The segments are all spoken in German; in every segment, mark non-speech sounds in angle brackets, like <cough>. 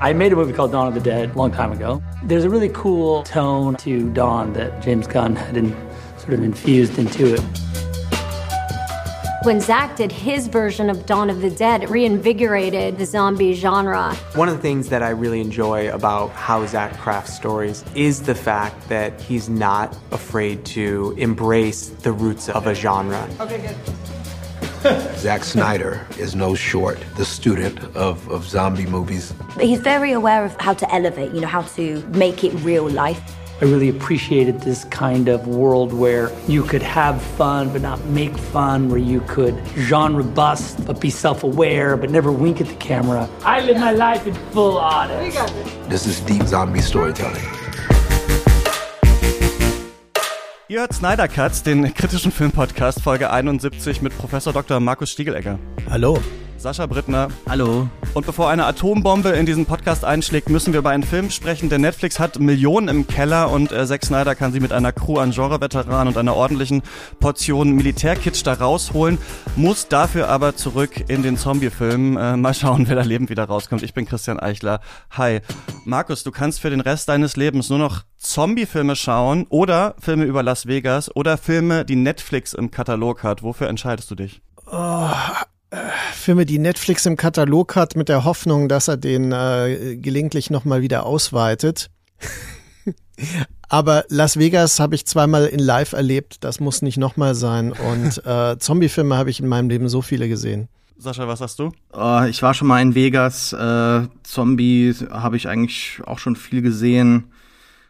I made a movie called Dawn of the Dead a long time ago. There's a really cool tone to Dawn that James Gunn had in, sort of infused into it. When Zach did his version of Dawn of the Dead, it reinvigorated the zombie genre. One of the things that I really enjoy about how Zach crafts stories is the fact that he's not afraid to embrace the roots of a genre. Okay, good. Zack Snyder is no short, the student of, of zombie movies. He's very aware of how to elevate, you know, how to make it real life. I really appreciated this kind of world where you could have fun but not make fun, where you could genre bust but be self aware but never wink at the camera. I live my life in full honor. This is deep zombie storytelling. Ihr hört Snyder Cuts, den kritischen Filmpodcast Folge 71 mit Professor Dr. Markus Stiegelegger. Hallo. Sascha Brittner. Hallo. Und bevor eine Atombombe in diesen Podcast einschlägt, müssen wir über einen Film sprechen, denn Netflix hat Millionen im Keller und äh, Zack Snyder kann sie mit einer Crew an Genreveteranen und einer ordentlichen Portion Militärkitsch da rausholen, muss dafür aber zurück in den Zombie-Film. Äh, mal schauen, wer da lebend wieder rauskommt. Ich bin Christian Eichler. Hi. Markus, du kannst für den Rest deines Lebens nur noch Zombie-Filme schauen oder Filme über Las Vegas oder Filme, die Netflix im Katalog hat. Wofür entscheidest du dich? Oh, Filme, die Netflix im Katalog hat, mit der Hoffnung, dass er den äh, gelegentlich nochmal wieder ausweitet. Aber Las Vegas habe ich zweimal in Live erlebt, das muss nicht nochmal sein. Und <laughs> äh, Zombie-Filme habe ich in meinem Leben so viele gesehen. Sascha, was hast du? Uh, ich war schon mal in Vegas. Äh, Zombie habe ich eigentlich auch schon viel gesehen.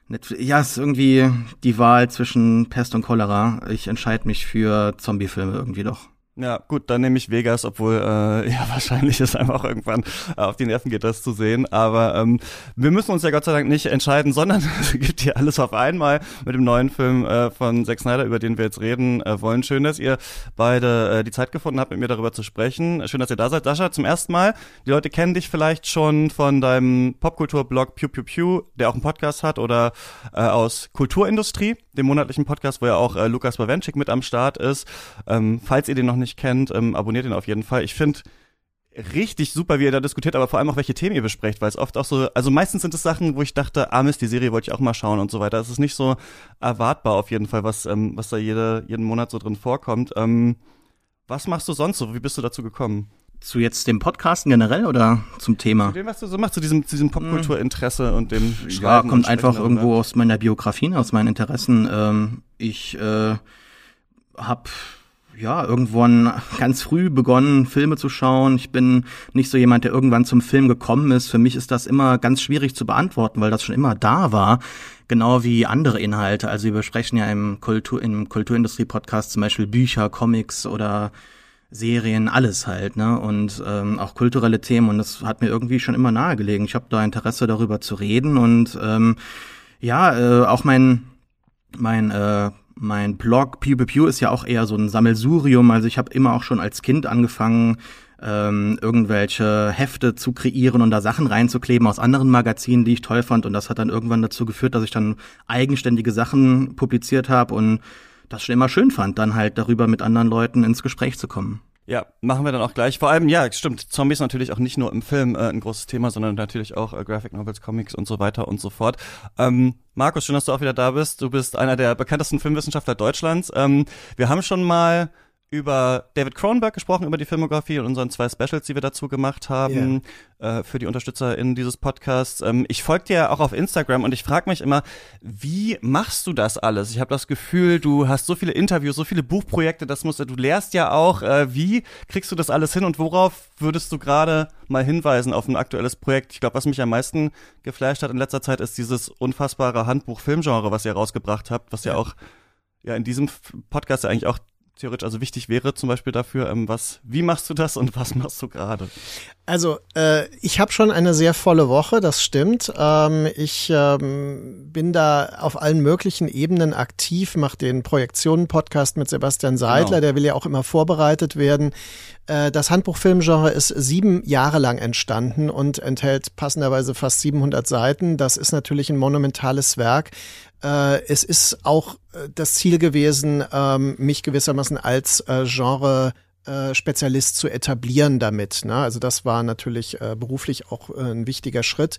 Netflix, ja, es ist irgendwie die Wahl zwischen Pest und Cholera. Ich entscheide mich für Zombie-Filme irgendwie doch. Ja, gut, dann nehme ich Vegas, obwohl äh, <laughs> ja wahrscheinlich es einfach irgendwann äh, auf die Nerven geht, das zu sehen. Aber ähm, wir müssen uns ja Gott sei Dank nicht entscheiden, <laughs> sondern es gibt hier alles auf einmal mit dem neuen Film äh, von Zack Snyder, über den wir jetzt reden äh, wollen. Schön, dass ihr beide äh, die Zeit gefunden habt, mit mir darüber zu sprechen. Schön, dass ihr da seid. Sascha, zum ersten Mal. Die Leute kennen dich vielleicht schon von deinem Popkultur-Blog Pew Pew Pew, der auch einen Podcast hat, oder äh, aus Kulturindustrie, dem monatlichen Podcast, wo ja auch äh, Lukas Bawenschik mit am Start ist. Ähm, falls ihr den noch nicht nicht kennt, ähm, abonniert ihn auf jeden Fall. Ich finde richtig super, wie ihr da diskutiert, aber vor allem auch welche Themen ihr besprecht, weil es oft auch so, also meistens sind es Sachen, wo ich dachte, ah Mist, die Serie wollte ich auch mal schauen und so weiter. Es ist nicht so erwartbar auf jeden Fall, was, ähm, was da jede, jeden Monat so drin vorkommt. Ähm, was machst du sonst so? Wie bist du dazu gekommen? Zu jetzt dem Podcasten generell oder zum Thema? Zu dem, was du so machst, zu diesem, zu diesem Popkulturinteresse und dem. Ja, kommt einfach irgendwo aus meiner Biografie, aus meinen Interessen. Ähm, ich äh, habe ja, irgendwann <laughs> ganz früh begonnen, Filme zu schauen. Ich bin nicht so jemand, der irgendwann zum Film gekommen ist. Für mich ist das immer ganz schwierig zu beantworten, weil das schon immer da war. Genau wie andere Inhalte. Also wir besprechen ja im Kultur, im Kulturindustrie-Podcast zum Beispiel Bücher, Comics oder Serien, alles halt, ne? Und ähm, auch kulturelle Themen. Und das hat mir irgendwie schon immer nahegelegen. Ich habe da Interesse darüber zu reden. Und ähm, ja, äh, auch mein mein äh, mein Blog Pew Pew Pew ist ja auch eher so ein Sammelsurium. Also ich habe immer auch schon als Kind angefangen, ähm, irgendwelche Hefte zu kreieren und da Sachen reinzukleben aus anderen Magazinen, die ich toll fand. Und das hat dann irgendwann dazu geführt, dass ich dann eigenständige Sachen publiziert habe und das schon immer schön fand, dann halt darüber mit anderen Leuten ins Gespräch zu kommen. Ja, machen wir dann auch gleich. Vor allem, ja, stimmt, Zombies natürlich auch nicht nur im Film äh, ein großes Thema, sondern natürlich auch äh, Graphic Novels, Comics und so weiter und so fort. Ähm, Markus, schön, dass du auch wieder da bist. Du bist einer der bekanntesten Filmwissenschaftler Deutschlands. Ähm, wir haben schon mal über David Cronenberg gesprochen, über die Filmografie und unseren zwei Specials, die wir dazu gemacht haben, yeah. äh, für die UnterstützerInnen dieses Podcasts. Ähm, ich folge dir ja auch auf Instagram und ich frage mich immer, wie machst du das alles? Ich habe das Gefühl, du hast so viele Interviews, so viele Buchprojekte, das musst du, du lehrst ja auch. Äh, wie kriegst du das alles hin und worauf würdest du gerade mal hinweisen auf ein aktuelles Projekt? Ich glaube, was mich am meisten geflasht hat in letzter Zeit, ist dieses unfassbare Handbuch Filmgenre, was ihr rausgebracht habt, was ja, ja auch ja in diesem Podcast ja eigentlich auch theoretisch also wichtig wäre, zum Beispiel dafür, ähm, was, wie machst du das und was machst du gerade? Also äh, ich habe schon eine sehr volle Woche, das stimmt. Ähm, ich ähm, bin da auf allen möglichen Ebenen aktiv, mache den Projektionen-Podcast mit Sebastian Seidler, genau. der will ja auch immer vorbereitet werden. Äh, das Handbuch Filmgenre ist sieben Jahre lang entstanden und enthält passenderweise fast 700 Seiten. Das ist natürlich ein monumentales Werk. Äh, es ist auch äh, das Ziel gewesen, ähm, mich gewissermaßen als Genre äh, Spezialist zu etablieren damit. Ne? Also das war natürlich äh, beruflich auch äh, ein wichtiger Schritt.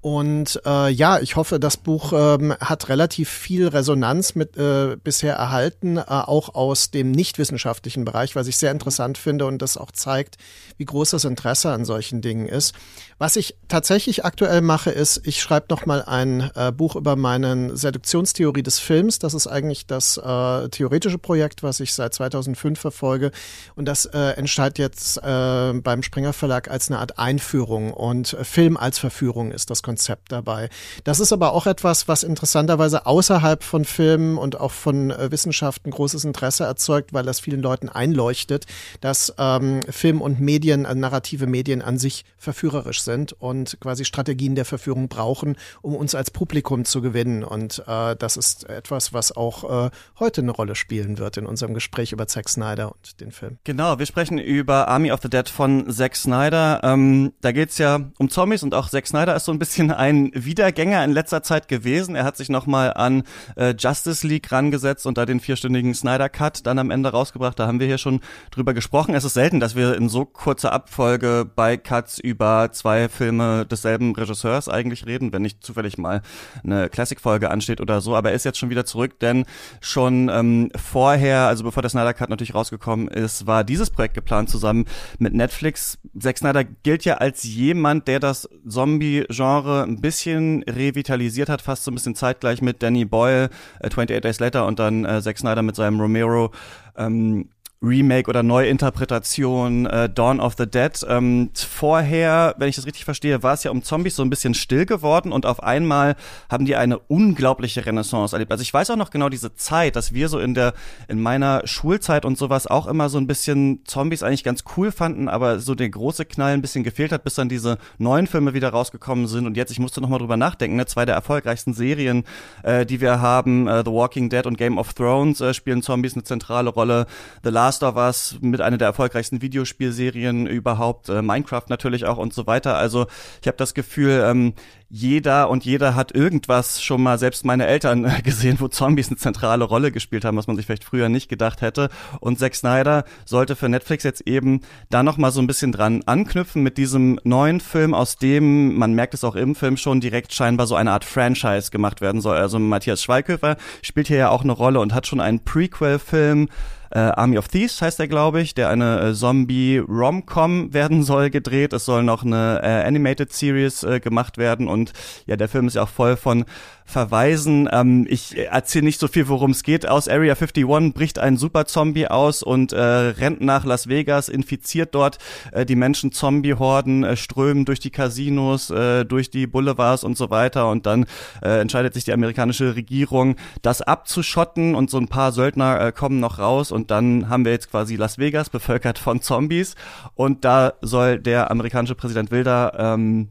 Und äh, ja, ich hoffe, das Buch ähm, hat relativ viel Resonanz mit äh, bisher erhalten, äh, auch aus dem nichtwissenschaftlichen Bereich, was ich sehr interessant finde und das auch zeigt, wie groß das Interesse an solchen Dingen ist. Was ich tatsächlich aktuell mache, ist, ich schreibe noch mal ein äh, Buch über meine Seduktionstheorie des Films. Das ist eigentlich das äh, theoretische Projekt, was ich seit 2005 verfolge. Und das äh, entsteht jetzt äh, beim Springer Verlag als eine Art Einführung. Und äh, Film als Verführung ist das Konzept dabei. Das ist aber auch etwas, was interessanterweise außerhalb von Filmen und auch von äh, Wissenschaften großes Interesse erzeugt, weil das vielen Leuten einleuchtet, dass ähm, Film und Medien, äh, narrative Medien an sich verführerisch sind und quasi Strategien der Verführung brauchen, um uns als Publikum zu gewinnen. Und äh, das ist etwas, was auch äh, heute eine Rolle spielen wird in unserem Gespräch über Zack Snyder und den Film. Genau, wir sprechen über Army of the Dead von Zack Snyder. Ähm, da geht's ja um Zombies und auch Zack Snyder ist so ein bisschen ein Wiedergänger in letzter Zeit gewesen. Er hat sich nochmal an äh, Justice League rangesetzt und da den vierstündigen Snyder Cut dann am Ende rausgebracht. Da haben wir hier schon drüber gesprochen. Es ist selten, dass wir in so kurzer Abfolge bei Cuts über zwei zwei Filme desselben Regisseurs eigentlich reden, wenn nicht zufällig mal eine Classic-Folge ansteht oder so. Aber er ist jetzt schon wieder zurück, denn schon ähm, vorher, also bevor der Snyder Cut natürlich rausgekommen ist, war dieses Projekt geplant zusammen mit Netflix. Zack Snyder gilt ja als jemand, der das Zombie-Genre ein bisschen revitalisiert hat, fast so ein bisschen zeitgleich mit Danny Boyle, äh, 28 Days Later und dann äh, Zack Snyder mit seinem Romero. Ähm, Remake oder Neuinterpretation äh, Dawn of the Dead. Ähm, vorher, wenn ich das richtig verstehe, war es ja um Zombies so ein bisschen still geworden und auf einmal haben die eine unglaubliche Renaissance erlebt. Also ich weiß auch noch genau diese Zeit, dass wir so in der in meiner Schulzeit und sowas auch immer so ein bisschen Zombies eigentlich ganz cool fanden, aber so der große Knall ein bisschen gefehlt hat, bis dann diese neuen Filme wieder rausgekommen sind und jetzt ich musste noch mal drüber nachdenken, ne? zwei der erfolgreichsten Serien, äh, die wir haben, äh, The Walking Dead und Game of Thrones äh, spielen Zombies eine zentrale Rolle. The Last Last of Us mit einer der erfolgreichsten Videospielserien überhaupt, äh, Minecraft natürlich auch und so weiter. Also ich habe das Gefühl, ähm, jeder und jeder hat irgendwas schon mal, selbst meine Eltern äh, gesehen, wo Zombies eine zentrale Rolle gespielt haben, was man sich vielleicht früher nicht gedacht hätte. Und Zack Snyder sollte für Netflix jetzt eben da noch mal so ein bisschen dran anknüpfen mit diesem neuen Film, aus dem, man merkt es auch im Film schon, direkt scheinbar so eine Art Franchise gemacht werden soll. Also Matthias Schweighöfer spielt hier ja auch eine Rolle und hat schon einen Prequel-Film äh, Army of Thieves heißt er, glaube ich, der eine äh, Zombie-Rom-Com werden soll, gedreht. Es soll noch eine äh, Animated Series äh, gemacht werden und ja, der Film ist ja auch voll von verweisen. Ähm, ich erzähle nicht so viel, worum es geht. Aus Area 51 bricht ein Super-Zombie aus und äh, rennt nach Las Vegas, infiziert dort äh, die Menschen Zombie-Horden, äh, strömen durch die Casinos, äh, durch die Boulevards und so weiter. Und dann äh, entscheidet sich die amerikanische Regierung, das abzuschotten und so ein paar Söldner äh, kommen noch raus und dann haben wir jetzt quasi Las Vegas bevölkert von Zombies und da soll der amerikanische Präsident Wilder ähm,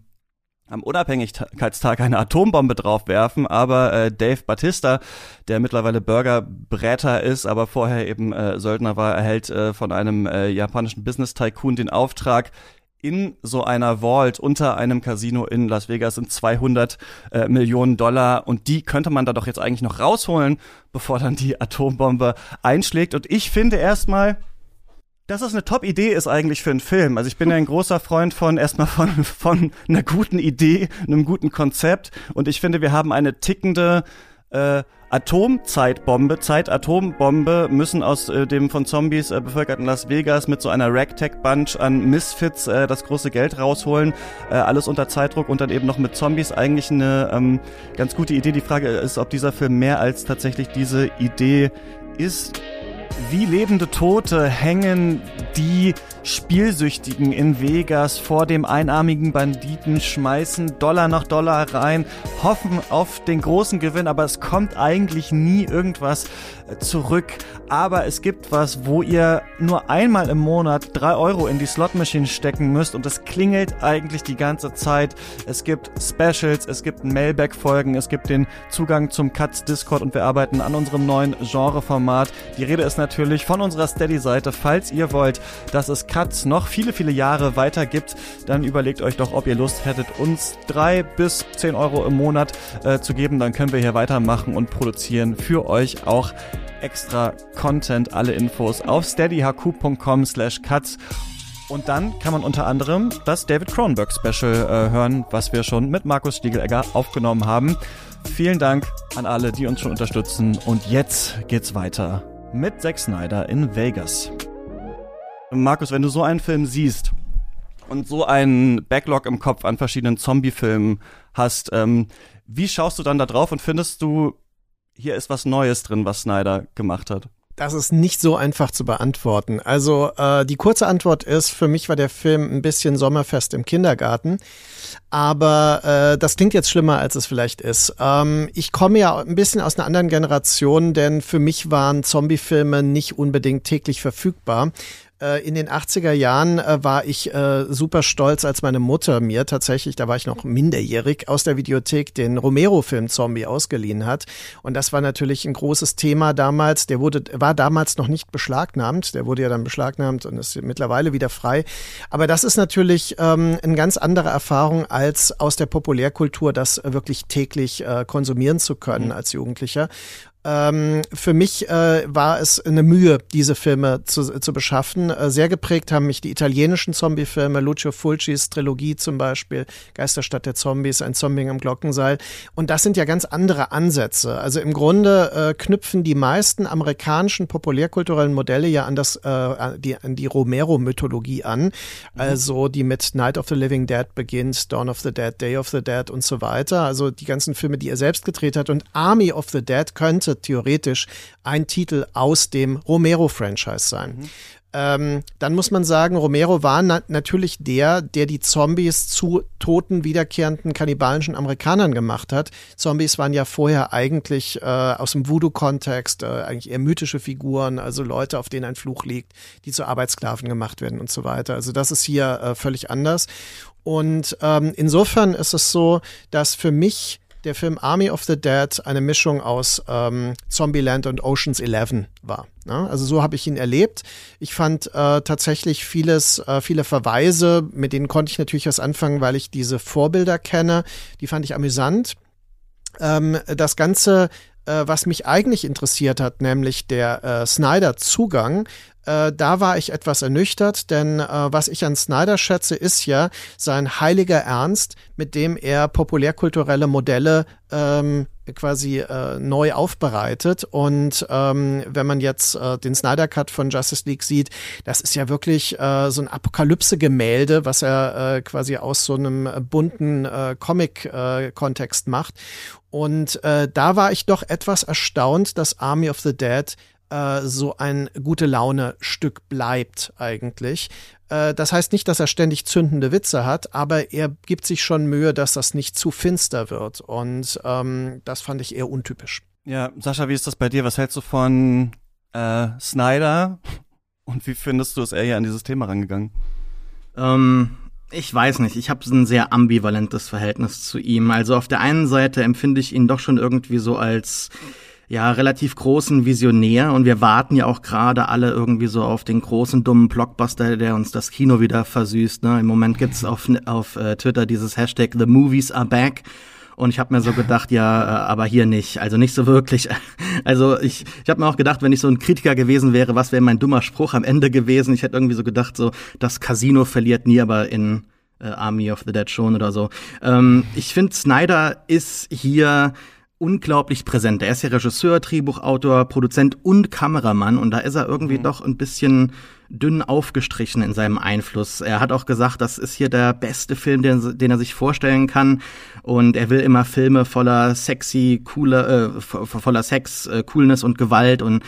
am Unabhängigkeitstag eine Atombombe draufwerfen, aber äh, Dave Batista, der mittlerweile Burgerbräter ist, aber vorher eben äh, Söldner war, erhält äh, von einem äh, japanischen Business Tycoon den Auftrag, in so einer Vault unter einem Casino in Las Vegas sind 200 äh, Millionen Dollar und die könnte man da doch jetzt eigentlich noch rausholen, bevor dann die Atombombe einschlägt. Und ich finde erstmal, dass das eine Top-Idee ist eigentlich für einen Film. Also ich bin ja ein großer Freund von erstmal von, von einer guten Idee, einem guten Konzept. Und ich finde, wir haben eine tickende äh, Atomzeitbombe, Zeitatombombe, müssen aus äh, dem von Zombies äh, bevölkerten Las Vegas mit so einer Ragtag-Bunch an Misfits äh, das große Geld rausholen. Äh, alles unter Zeitdruck und dann eben noch mit Zombies. Eigentlich eine ähm, ganz gute Idee. Die Frage ist, ob dieser Film mehr als tatsächlich diese Idee ist. Wie lebende Tote hängen die Spielsüchtigen in Vegas vor dem einarmigen Banditen, schmeißen Dollar nach Dollar rein, hoffen auf den großen Gewinn, aber es kommt eigentlich nie irgendwas äh, zurück. Aber es gibt was, wo ihr nur einmal im Monat drei Euro in die Slotmaschine stecken müsst und es klingelt eigentlich die ganze Zeit. Es gibt Specials, es gibt Mailback-Folgen, es gibt den Zugang zum Cuts Discord und wir arbeiten an unserem neuen Genreformat. Die Rede ist natürlich von unserer Steady-Seite, falls ihr wollt, dass es Cut noch viele, viele Jahre weitergibt, dann überlegt euch doch, ob ihr Lust hättet, uns drei bis zehn Euro im Monat äh, zu geben. Dann können wir hier weitermachen und produzieren für euch auch extra Content. Alle Infos auf steadyhq.com slash cuts. Und dann kann man unter anderem das David Cronenberg Special äh, hören, was wir schon mit Markus Stiegelegger aufgenommen haben. Vielen Dank an alle, die uns schon unterstützen. Und jetzt geht's weiter mit Zack Snyder in Vegas. Markus, wenn du so einen Film siehst und so einen Backlog im Kopf an verschiedenen Zombie-Filmen hast, ähm, wie schaust du dann da drauf und findest du, hier ist was Neues drin, was Snyder gemacht hat? Das ist nicht so einfach zu beantworten. Also äh, die kurze Antwort ist, für mich war der Film ein bisschen Sommerfest im Kindergarten. Aber äh, das klingt jetzt schlimmer, als es vielleicht ist. Ähm, ich komme ja ein bisschen aus einer anderen Generation, denn für mich waren Zombie-Filme nicht unbedingt täglich verfügbar. Äh, in den 80er Jahren äh, war ich äh, super stolz, als meine Mutter mir tatsächlich, da war ich noch minderjährig, aus der Videothek den Romero-Film Zombie ausgeliehen hat. Und das war natürlich ein großes Thema damals. Der wurde, war damals noch nicht beschlagnahmt. Der wurde ja dann beschlagnahmt und ist mittlerweile wieder frei. Aber das ist natürlich ähm, eine ganz andere Erfahrung, als aus der Populärkultur das wirklich täglich äh, konsumieren zu können mhm. als Jugendlicher. Ähm, für mich äh, war es eine Mühe, diese Filme zu, zu beschaffen. Äh, sehr geprägt haben mich die italienischen Zombie-Filme, Lucio Fulcis Trilogie zum Beispiel, Geisterstadt der Zombies, ein Zombie im Glockenseil. Und das sind ja ganz andere Ansätze. Also im Grunde äh, knüpfen die meisten amerikanischen populärkulturellen Modelle ja an das, äh, die, an die Romero-Mythologie an. Mhm. Also die mit Night of the Living Dead beginnt, Dawn of the Dead, Day of the Dead und so weiter. Also die ganzen Filme, die er selbst gedreht hat. Und Army of the Dead könnte theoretisch ein Titel aus dem Romero-Franchise sein. Mhm. Ähm, dann muss man sagen, Romero war na natürlich der, der die Zombies zu toten, wiederkehrenden kannibalischen Amerikanern gemacht hat. Zombies waren ja vorher eigentlich äh, aus dem Voodoo-Kontext äh, eigentlich eher mythische Figuren, also Leute, auf denen ein Fluch liegt, die zu Arbeitssklaven gemacht werden und so weiter. Also das ist hier äh, völlig anders. Und ähm, insofern ist es so, dass für mich der Film Army of the Dead eine Mischung aus ähm, Zombieland und Oceans 11 war. Ne? Also so habe ich ihn erlebt. Ich fand äh, tatsächlich vieles, äh, viele Verweise, mit denen konnte ich natürlich was anfangen, weil ich diese Vorbilder kenne. Die fand ich amüsant. Ähm, das Ganze äh, was mich eigentlich interessiert hat, nämlich der äh, Snyder-Zugang, äh, da war ich etwas ernüchtert, denn äh, was ich an Snyder schätze, ist ja sein heiliger Ernst, mit dem er populärkulturelle Modelle ähm, quasi äh, neu aufbereitet. Und ähm, wenn man jetzt äh, den Snyder Cut von Justice League sieht, das ist ja wirklich äh, so ein Apokalypse-Gemälde, was er äh, quasi aus so einem bunten äh, Comic-Kontext äh, macht. Und äh, da war ich doch etwas erstaunt, dass Army of the Dead äh, so ein gute Laune-Stück bleibt eigentlich. Äh, das heißt nicht, dass er ständig zündende Witze hat, aber er gibt sich schon Mühe, dass das nicht zu finster wird. Und ähm, das fand ich eher untypisch. Ja, Sascha, wie ist das bei dir? Was hältst du von äh, Snyder? Und wie findest du, ist er hier an dieses Thema rangegangen? Ähm, ich weiß nicht, ich habe ein sehr ambivalentes Verhältnis zu ihm. Also auf der einen Seite empfinde ich ihn doch schon irgendwie so als ja relativ großen Visionär und wir warten ja auch gerade alle irgendwie so auf den großen dummen Blockbuster, der uns das Kino wieder versüßt. Ne? Im Moment gibt's auf, auf äh, Twitter dieses Hashtag The Movies Are Back. Und ich habe mir so gedacht, ja, äh, aber hier nicht. Also nicht so wirklich. <laughs> Also ich, ich habe mir auch gedacht, wenn ich so ein Kritiker gewesen wäre, was wäre mein dummer Spruch am Ende gewesen? Ich hätte irgendwie so gedacht, so das Casino verliert nie, aber in äh, Army of the Dead schon oder so. Ähm, ich finde, Snyder ist hier unglaublich präsent. Er ist ja Regisseur, Drehbuchautor, Produzent und Kameramann und da ist er irgendwie mhm. doch ein bisschen dünn aufgestrichen in seinem Einfluss. Er hat auch gesagt, das ist hier der beste Film, den, den er sich vorstellen kann und er will immer Filme voller sexy, coole, äh, voller Sex, äh, Coolness und Gewalt und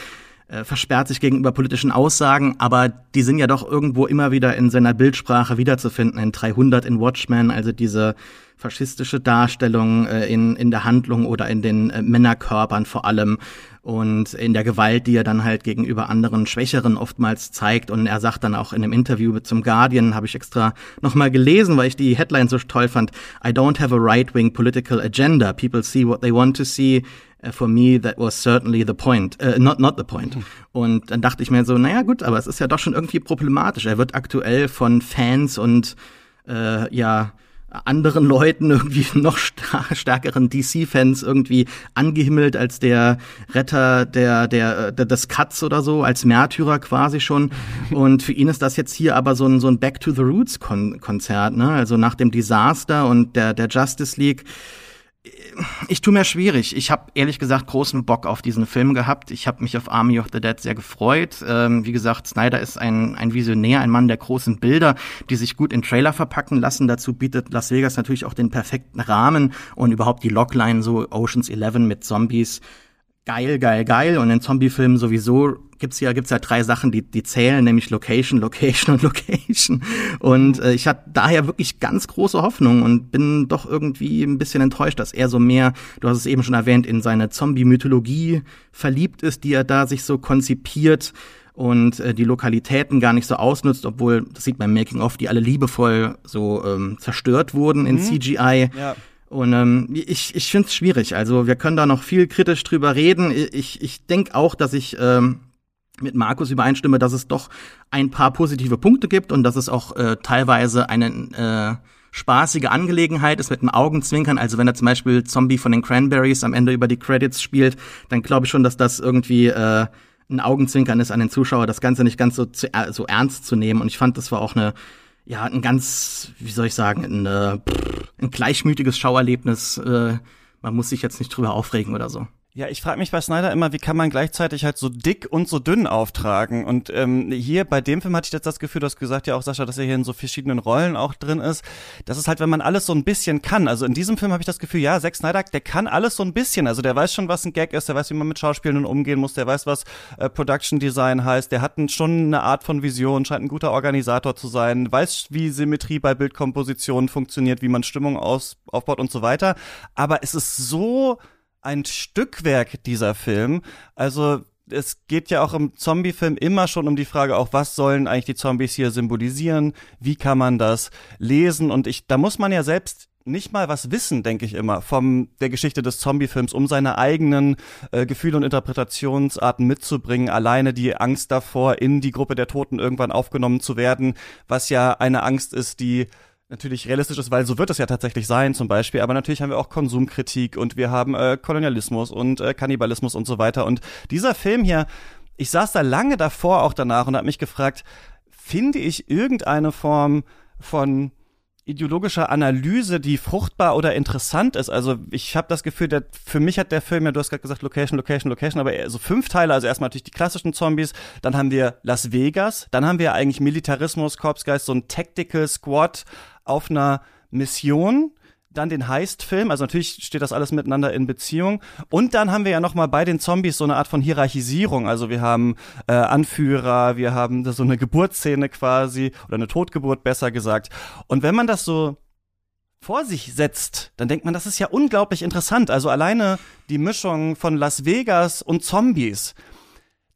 äh, versperrt sich gegenüber politischen Aussagen, aber die sind ja doch irgendwo immer wieder in seiner Bildsprache wiederzufinden, in 300 in Watchmen, also diese faschistische Darstellung äh, in, in der Handlung oder in den äh, Männerkörpern vor allem und in der Gewalt, die er dann halt gegenüber anderen Schwächeren oftmals zeigt. Und er sagt dann auch in einem Interview zum Guardian, habe ich extra nochmal gelesen, weil ich die Headline so toll fand, I don't have a right-wing political agenda. People see what they want to see for me that was certainly the point, uh, not not the point. Und dann dachte ich mir so, naja gut, aber es ist ja doch schon irgendwie problematisch. Er wird aktuell von Fans und äh, ja anderen Leuten irgendwie <laughs> noch stärkeren DC-Fans irgendwie angehimmelt als der Retter der, der, der des Cuts oder so, als Märtyrer quasi schon. <laughs> Und für ihn ist das jetzt hier aber so ein, so ein Back to the Roots Kon Konzert, ne? Also nach dem Desaster und der, der Justice League ich tue mir schwierig. Ich habe ehrlich gesagt großen Bock auf diesen Film gehabt. Ich habe mich auf Army of the Dead sehr gefreut. Ähm, wie gesagt, Snyder ist ein, ein Visionär, ein Mann der großen Bilder, die sich gut in Trailer verpacken lassen. Dazu bietet Las Vegas natürlich auch den perfekten Rahmen und überhaupt die Logline, so Oceans 11 mit Zombies. Geil, geil, geil. Und in Zombiefilmen sowieso gibt's ja gibt's ja drei Sachen, die die zählen, nämlich Location, Location und Location. Und äh, ich hatte daher wirklich ganz große Hoffnung und bin doch irgendwie ein bisschen enttäuscht, dass er so mehr, du hast es eben schon erwähnt, in seine Zombie-Mythologie verliebt ist, die er da sich so konzipiert und äh, die Lokalitäten gar nicht so ausnutzt, obwohl das sieht man im Making of, die alle liebevoll so ähm, zerstört wurden in mhm. CGI. Ja. Und ähm, ich, ich finde es schwierig. Also wir können da noch viel kritisch drüber reden. Ich, ich denke auch, dass ich ähm, mit Markus übereinstimme, dass es doch ein paar positive Punkte gibt und dass es auch äh, teilweise eine äh, spaßige Angelegenheit ist mit einem Augenzwinkern. Also wenn er zum Beispiel Zombie von den Cranberries am Ende über die Credits spielt, dann glaube ich schon, dass das irgendwie äh, ein Augenzwinkern ist an den Zuschauer, das Ganze nicht ganz so, zu, äh, so ernst zu nehmen. Und ich fand, das war auch eine, ja, ein ganz, wie soll ich sagen, ein, äh, ein gleichmütiges Schauerlebnis. Äh, man muss sich jetzt nicht drüber aufregen oder so. Ja, ich frage mich bei Snyder immer, wie kann man gleichzeitig halt so dick und so dünn auftragen? Und ähm, hier bei dem Film hatte ich jetzt das Gefühl, du hast gesagt ja auch, Sascha, dass er hier in so verschiedenen Rollen auch drin ist. Das ist halt, wenn man alles so ein bisschen kann. Also in diesem Film habe ich das Gefühl, ja, Zack Snyder, der kann alles so ein bisschen. Also der weiß schon, was ein Gag ist, der weiß, wie man mit Schauspielern umgehen muss, der weiß, was äh, Production Design heißt, der hat schon eine Art von Vision, scheint ein guter Organisator zu sein, weiß, wie Symmetrie bei Bildkompositionen funktioniert, wie man Stimmung aus, aufbaut und so weiter. Aber es ist so ein Stückwerk dieser Film. Also es geht ja auch im Zombie-Film immer schon um die Frage, auch was sollen eigentlich die Zombies hier symbolisieren? Wie kann man das lesen? Und ich, da muss man ja selbst nicht mal was wissen, denke ich immer, vom der Geschichte des Zombie-Films, um seine eigenen äh, Gefühle und Interpretationsarten mitzubringen. Alleine die Angst davor, in die Gruppe der Toten irgendwann aufgenommen zu werden, was ja eine Angst ist, die natürlich realistisch ist, weil so wird es ja tatsächlich sein zum Beispiel. Aber natürlich haben wir auch Konsumkritik und wir haben äh, Kolonialismus und äh, Kannibalismus und so weiter. Und dieser Film hier, ich saß da lange davor auch danach und habe mich gefragt, finde ich irgendeine Form von ideologischer Analyse, die fruchtbar oder interessant ist. Also ich habe das Gefühl, der, für mich hat der Film ja, du hast gerade gesagt, Location, Location, Location, aber so fünf Teile, also erstmal natürlich die klassischen Zombies, dann haben wir Las Vegas, dann haben wir eigentlich Militarismus, Korpsgeist, so ein Tactical Squad auf einer Mission, dann den Heist-Film, also natürlich steht das alles miteinander in Beziehung. Und dann haben wir ja nochmal bei den Zombies so eine Art von Hierarchisierung. Also wir haben äh, Anführer, wir haben so eine Geburtsszene quasi, oder eine Totgeburt besser gesagt. Und wenn man das so vor sich setzt, dann denkt man, das ist ja unglaublich interessant. Also alleine die Mischung von Las Vegas und Zombies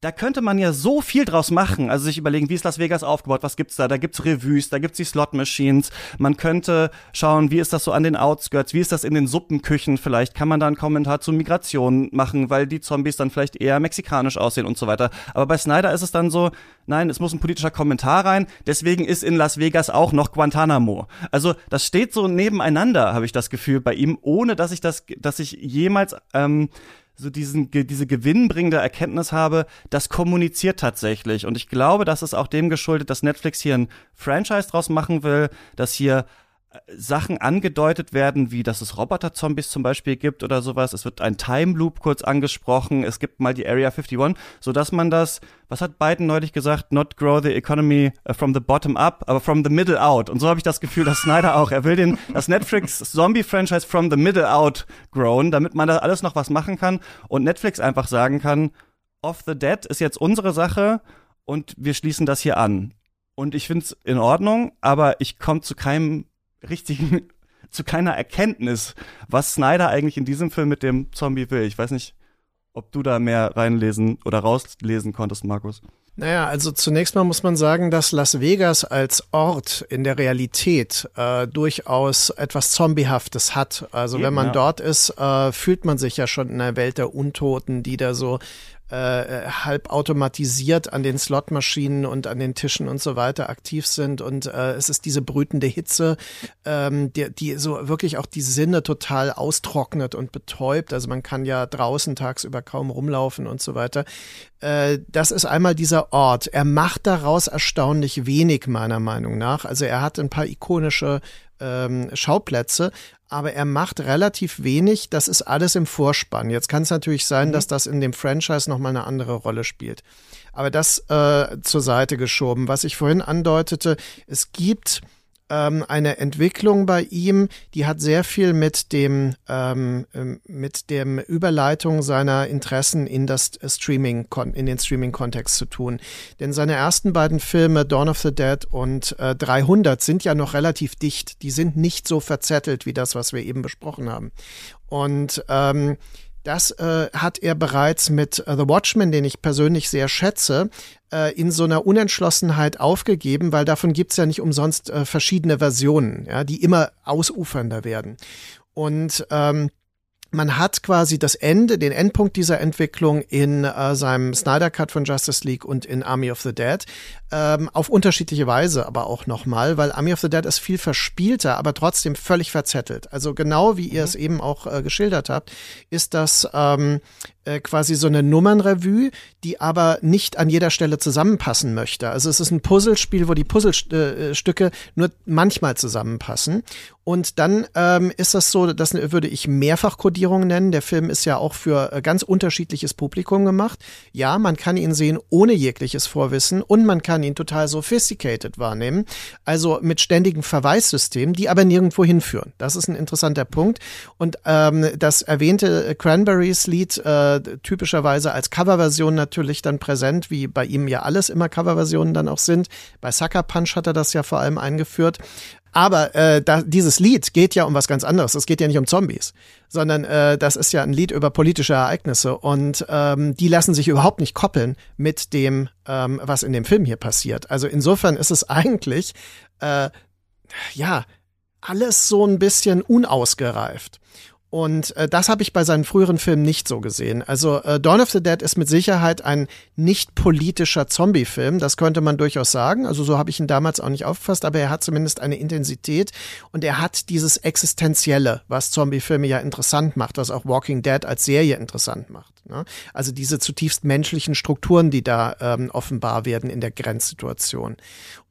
da könnte man ja so viel draus machen. Also sich überlegen, wie ist Las Vegas aufgebaut, was gibt's da? Da gibt's Revues, da gibt's die Slot Machines. Man könnte schauen, wie ist das so an den Outskirts, wie ist das in den Suppenküchen vielleicht? Kann man da einen Kommentar zu Migration machen, weil die Zombies dann vielleicht eher mexikanisch aussehen und so weiter. Aber bei Snyder ist es dann so, nein, es muss ein politischer Kommentar rein. Deswegen ist in Las Vegas auch noch Guantanamo. Also das steht so nebeneinander, habe ich das Gefühl bei ihm, ohne dass ich das, dass ich jemals ähm, so diesen, diese gewinnbringende Erkenntnis habe, das kommuniziert tatsächlich. Und ich glaube, das ist auch dem geschuldet, dass Netflix hier ein Franchise draus machen will, dass hier Sachen angedeutet werden, wie dass es Roboter-Zombies zum Beispiel gibt oder sowas. Es wird ein Time Loop kurz angesprochen. Es gibt mal die Area 51, so dass man das, was hat Biden neulich gesagt, not grow the economy uh, from the bottom up, aber from the middle out. Und so habe ich das Gefühl, dass Snyder auch, er will den, das Netflix Zombie-Franchise from the middle out grown, damit man da alles noch was machen kann und Netflix einfach sagen kann, Off the Dead ist jetzt unsere Sache und wir schließen das hier an. Und ich finde es in Ordnung, aber ich komme zu keinem richtigen, <laughs> zu keiner Erkenntnis, was Snyder eigentlich in diesem Film mit dem Zombie will. Ich weiß nicht, ob du da mehr reinlesen oder rauslesen konntest, Markus. Naja, also zunächst mal muss man sagen, dass Las Vegas als Ort in der Realität äh, durchaus etwas Zombiehaftes hat. Also Eben, wenn man ja. dort ist, äh, fühlt man sich ja schon in einer Welt der Untoten, die da so äh, halb automatisiert an den Slotmaschinen und an den Tischen und so weiter aktiv sind. Und äh, es ist diese brütende Hitze, ähm, die, die so wirklich auch die Sinne total austrocknet und betäubt. Also man kann ja draußen tagsüber kaum rumlaufen und so weiter. Äh, das ist einmal dieser Ort. Er macht daraus erstaunlich wenig, meiner Meinung nach. Also er hat ein paar ikonische ähm, Schauplätze, aber er macht relativ wenig. Das ist alles im Vorspann. Jetzt kann es natürlich sein, mhm. dass das in dem Franchise nochmal eine andere Rolle spielt. Aber das äh, zur Seite geschoben. Was ich vorhin andeutete, es gibt ähm, eine Entwicklung bei ihm, die hat sehr viel mit dem ähm, ähm mit dem Überleitung seiner Interessen in das Streaming in den Streaming Kontext zu tun. Denn seine ersten beiden Filme Dawn of the Dead und äh, 300 sind ja noch relativ dicht. Die sind nicht so verzettelt wie das, was wir eben besprochen haben. Und ähm, das äh, hat er bereits mit uh, The Watchmen, den ich persönlich sehr schätze, äh, in so einer Unentschlossenheit aufgegeben, weil davon gibt's ja nicht umsonst äh, verschiedene Versionen, ja, die immer ausufernder werden. Und ähm, man hat quasi das Ende, den Endpunkt dieser Entwicklung in äh, seinem Snyder Cut von Justice League und in Army of the Dead ähm, auf unterschiedliche Weise, aber auch nochmal, weil Army of the Dead ist viel verspielter, aber trotzdem völlig verzettelt. Also genau wie ihr mhm. es eben auch äh, geschildert habt, ist das ähm, äh, quasi so eine Nummernrevue, die aber nicht an jeder Stelle zusammenpassen möchte. Also es ist ein Puzzlespiel, wo die Puzzlestücke nur manchmal zusammenpassen. Und dann ähm, ist das so, das würde ich Mehrfachkodierung nennen. Der Film ist ja auch für äh, ganz unterschiedliches Publikum gemacht. Ja, man kann ihn sehen ohne jegliches Vorwissen und man kann ihn total sophisticated wahrnehmen. Also mit ständigen Verweissystemen, die aber nirgendwo hinführen. Das ist ein interessanter Punkt. Und ähm, das erwähnte Cranberries Lied äh, typischerweise als Coverversion natürlich dann präsent, wie bei ihm ja alles immer Coverversionen dann auch sind. Bei Sucker Punch hat er das ja vor allem eingeführt. Aber äh, da, dieses Lied geht ja um was ganz anderes. Es geht ja nicht um Zombies, sondern äh, das ist ja ein Lied über politische Ereignisse und ähm, die lassen sich überhaupt nicht koppeln mit dem, ähm, was in dem Film hier passiert. Also insofern ist es eigentlich äh, ja alles so ein bisschen unausgereift. Und äh, das habe ich bei seinen früheren Filmen nicht so gesehen. Also äh, Dawn of the Dead ist mit Sicherheit ein nicht politischer Zombie-Film, das könnte man durchaus sagen. Also so habe ich ihn damals auch nicht aufgefasst, aber er hat zumindest eine Intensität und er hat dieses Existenzielle, was Zombie-Filme ja interessant macht, was auch Walking Dead als Serie interessant macht. Ne? Also diese zutiefst menschlichen Strukturen, die da ähm, offenbar werden in der Grenzsituation.